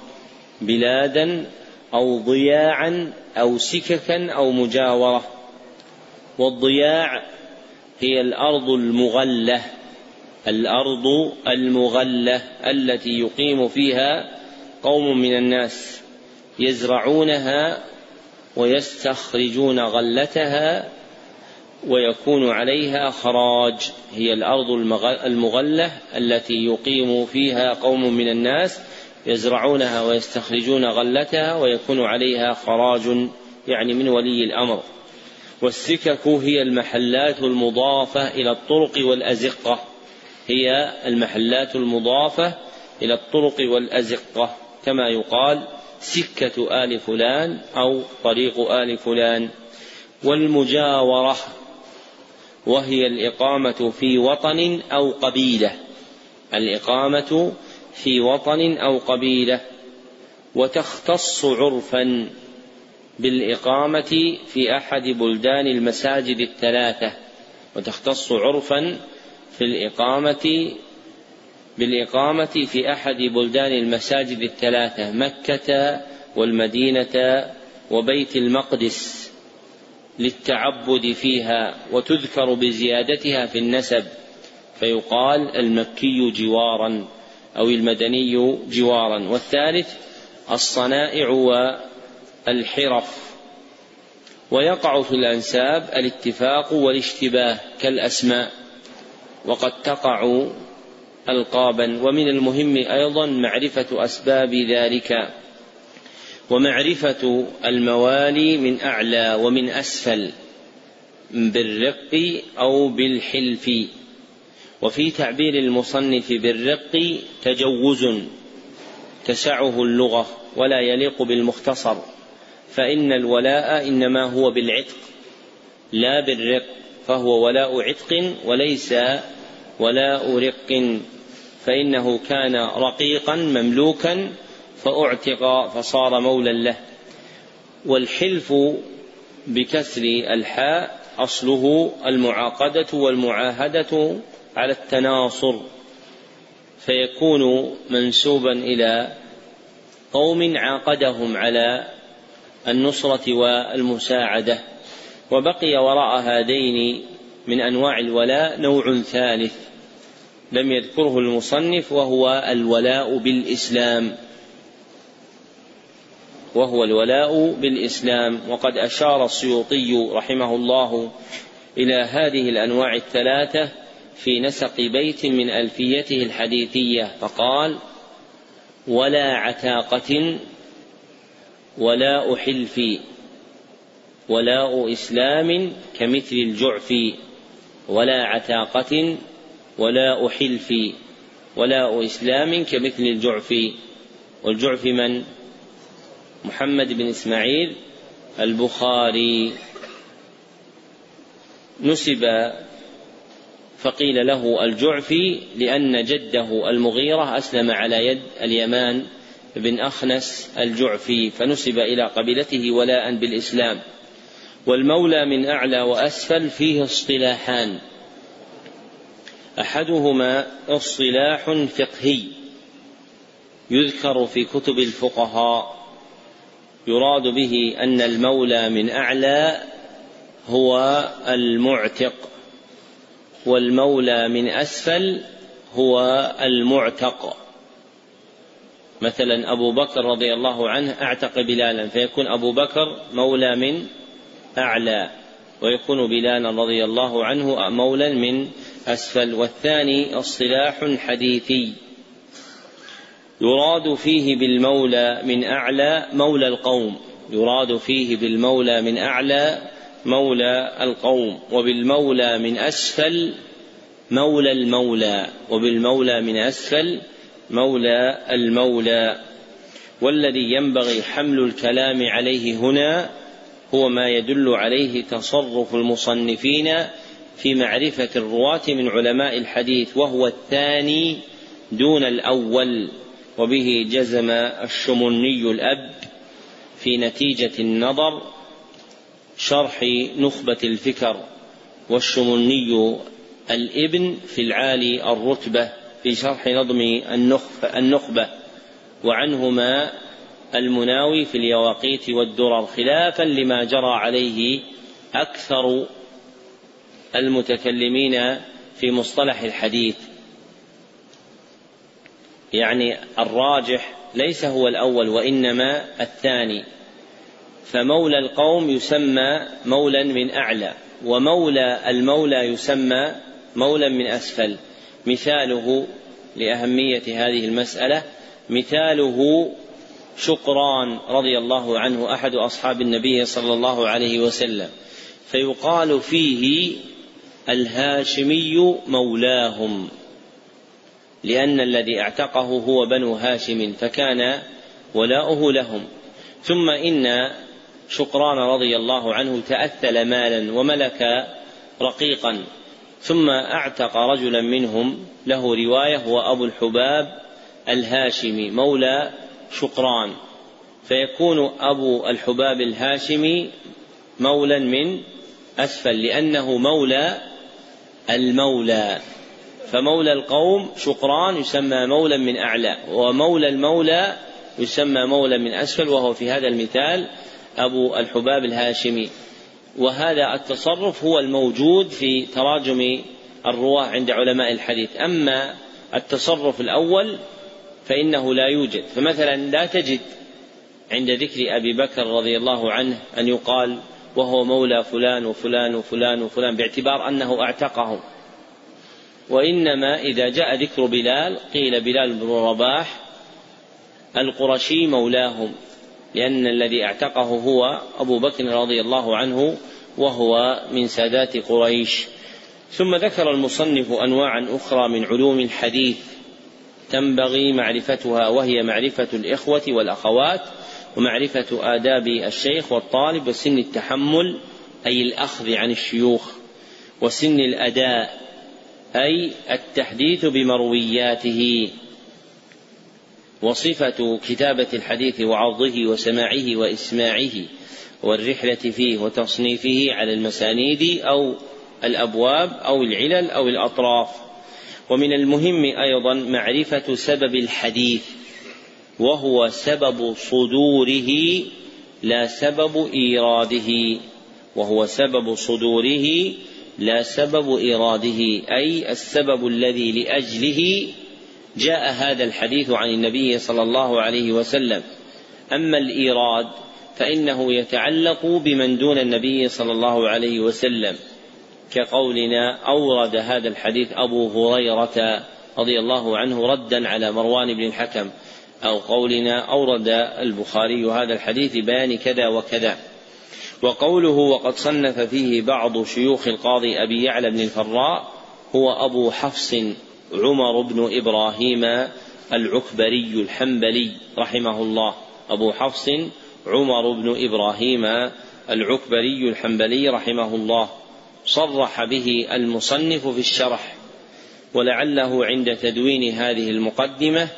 بلادا أو ضياعا أو سككا أو مجاورة. والضياع هي الأرض المغلة الأرض المغلة التي يقيم فيها قوم من الناس يزرعونها ويستخرجون غلتها ويكون عليها خراج هي الأرض المغلة التي يقيم فيها قوم من الناس يزرعونها ويستخرجون غلتها ويكون عليها خراج يعني من ولي الأمر. والسكك هي المحلات المضافة إلى الطرق والأزقة. هي المحلات المضافة إلى الطرق والأزقة. كما يقال سكة آل فلان أو طريق آل فلان. والمجاورة وهي الإقامة في وطن أو قبيلة. الإقامة في وطن أو قبيلة. وتختص عرفا بالإقامة في أحد بلدان المساجد الثلاثة. وتختص عرفا في الإقامة بالإقامة في أحد بلدان المساجد الثلاثة مكة والمدينة وبيت المقدس. للتعبد فيها وتذكر بزيادتها في النسب فيقال المكي جوارا أو المدني جوارا. والثالث الصنائع والحرف. ويقع في الأنساب الاتفاق والاشتباه كالأسماء وقد تقع ألقابا. ومن المهم أيضا معرفة أسباب ذلك. ومعرفة الموالي من أعلى ومن أسفل بالرق أو بالحلف. وفي تعبير المصنف بالرق تجوز تسعه اللغة ولا يليق بالمختصر. فإن الولاء إنما هو بالعتق لا بالرق فهو ولاء عتق وليس ولاء رق. فإنه كان رقيقا مملوكا فأعتق فصار مولا له. والحلف بكسر الحاء أصله المعاقدة والمعاهدة على التناصر. فيكون منسوبا إلى قوم عاقدهم على النصرة والمساعدة. وبقي وراء هذين من أنواع الولاء نوع ثالث. لم يذكره المصنف وهو الولاء بالإسلام. وهو الولاء بالإسلام. وقد أشار السيوطي رحمه الله إلى هذه الأنواع الثلاثة في نسق بيت من ألفيته الحديثية فقال ولا عتاقة ولاء حلف ولاء إسلام كمثل الجعف ولا عتاقة ولاء حلف ولاء إسلام كمثل الجعف. والجعف من؟ محمد بن إسماعيل البخاري. نسب فقيل له الجعفي لأن جده المغيرة أسلم على يد اليمان بن أخنس الجعفي فنسب إلى قبيلته ولاء بالإسلام. والمولى من أعلى وأسفل فيه اصطلاحان. أحدهما اصطلاح فقهي يذكر في كتب الفقهاء. يراد به أن المولى من أعلى هو المعتق والمولى من أسفل هو المعتق. مثلا أبو بكر رضي الله عنه أعتق بلالا فيكون أبو بكر مولى من أعلى ويكون بلالا رضي الله عنه مولى من أسفل والثاني اصطلاح حديثي. يراد فيه بالمولى من أعلى مولى القوم. يراد فيه بالمولى من أعلى مولى القوم. وبالمولى من أسفل مولى المولى. وبالمولى من أسفل مولى المولى. والذي ينبغي حمل الكلام عليه هنا هو ما يدل عليه تصرف المصنفين في معرفة الرواة من علماء الحديث وهو الثاني دون الأول. وبه جزم الشمني الأب في نتيجة النظر شرح نخبة الفكر والشمني الابن في العالي الرتبة في شرح نظم النخبة وعنهما المناوي في اليواقيت والدرر خلافا لما جرى عليه أكثر المتكلمين في مصطلح الحديث. يعني الراجح ليس هو الأول وإنما الثاني. فمولى القوم يسمى مولى من أعلى ومولى المولى يسمى مولى من أسفل. مثاله لأهمية هذه المسألة مثاله شقران رضي الله عنه أحد أصحاب النبي صلى الله عليه وسلم. فيقال فيه الهاشمي مولاهم. لأن الذي اعتقه هو بنو هاشم فكان ولاؤه لهم. ثم إن شقران رضي الله عنه تأثل مالا وملك رقيقا. ثم أعتق رجلا منهم له رواية هو أبو الحباب الهاشمي مولى شقران. فيكون أبو الحباب الهاشمي مولا من أسفل لأنه مولى المولى. فمولى القوم شقران يسمى مولا من أعلى ومولى المولى يسمى مولى من أسفل وهو في هذا المثال أبو الحباب الهاشمي. وهذا التصرف هو الموجود في تراجم الرواة عند علماء الحديث. أما التصرف الأول فإنه لا يوجد. فمثلا لا تجد عند ذكر أبي بكر رضي الله عنه أن يقال وهو مولى فلان وفلان وفلان وفلان باعتبار أنه أعتقهم. وإنما إذا جاء ذكر بلال قيل بلال بن رباح القرشي مولاهم لأن الذي اعتقه هو أبو بكر رضي الله عنه وهو من سادات قريش. ثم ذكر المصنف أنواعا أخرى من علوم الحديث تنبغي معرفتها وهي معرفة الإخوة والأخوات ومعرفة آداب الشيخ والطالب وسن التحمل أي الأخذ عن الشيوخ وسن الأداء أي التحديث بمروياته وصفة كتابة الحديث وعرضه وسماعه وإسماعه والرحلة فيه وتصنيفه على المسانيد أو الأبواب أو العلل أو الأطراف. ومن المهم أيضا معرفة سبب الحديث وهو سبب صدوره لا سبب إيراده وهو سبب صدوره لا سبب إيراده أي السبب الذي لأجله جاء هذا الحديث عن النبي صلى الله عليه وسلم. أما الإيراد فإنه يتعلق بمن دون النبي صلى الله عليه وسلم. كقولنا أورد هذا الحديث أبو هريرة رضي الله عنه ردا على مروان بن الحكم أو قولنا أورد البخاري هذا الحديث بيان كذا وكذا. وقوله وقد صنف فيه بعض شيوخ القاضي أبي يعلى بن الفراء هو أبو حفص عمر بن إبراهيم العكبري الحنبلي رحمه الله. أبو حفص عمر بن إبراهيم العكبري الحنبلي رحمه الله. صرح به المصنف في الشرح ولعله عند تدوين هذه المقدمة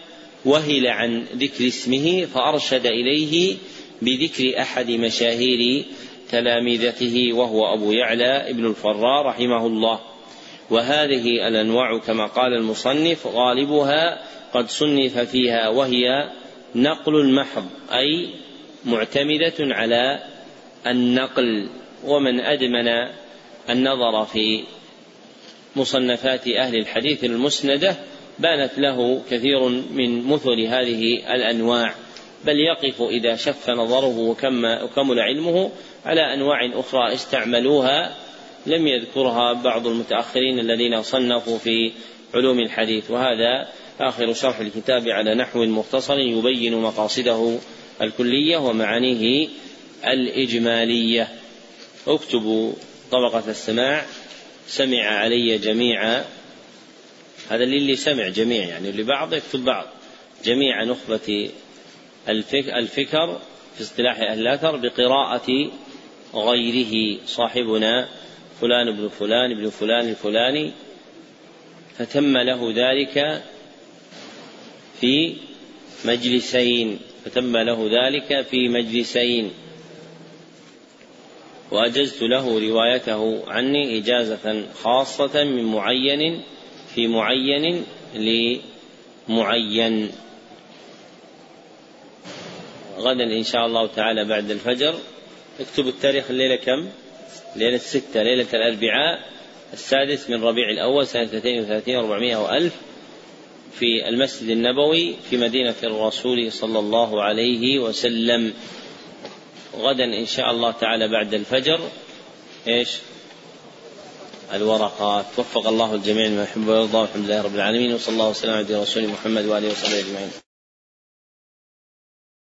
وهل عن ذكر اسمه فأرشد إليه بذكر أحد مشاهير تلامذته وهو أبو يعلى ابن الفراء رحمه الله. وهذه الأنواع كما قال المصنف غالبها قد صنف فيها وهي نقل المحض أي معتمدة على النقل ومن أدمن النظر في مصنفات أهل الحديث المسندة بانت له كثير من مثل هذه الأنواع. بل يقف إذا شف نظره وكمل علمه على أنواع أخرى استعملوها لم يذكرها بعض المتأخرين الذين صنفوا في علوم الحديث. وهذا آخر شرح الكتاب على نحو مختصر يبين مقاصده الكلية ومعانيه الإجمالية. اكتبوا طبقة السماع. سمع علي جميع هذا للي سمع جميع يعني لبعض يكتب بعض. جميع نخبة الفكر في اصطلاح أهل الأثر بقراءة غيره. صاحبنا فلان بن فلان بن فلان الفلاني. فتم له ذلك في مجلسين. فتم له ذلك في مجلسين. وأجزت له روايته عني إجازة خاصة من معين في معين لمعين. غدا إن شاء الله تعالى بعد الفجر. اكتب التاريخ الليلة كم؟ ليلة ستة ليلة الأربعاء السادس من ربيع الأول سنة 32 و400 وألف في المسجد النبوي في مدينة الرسول صلى الله عليه وسلم. غدا إن شاء الله تعالى بعد الفجر. إيش؟ الورقات وفق الله الجميع لما يحب ويرضى والحمد لله رب العالمين. وصلى الله وسلم على رسول محمد وآله وصحبه أجمعين.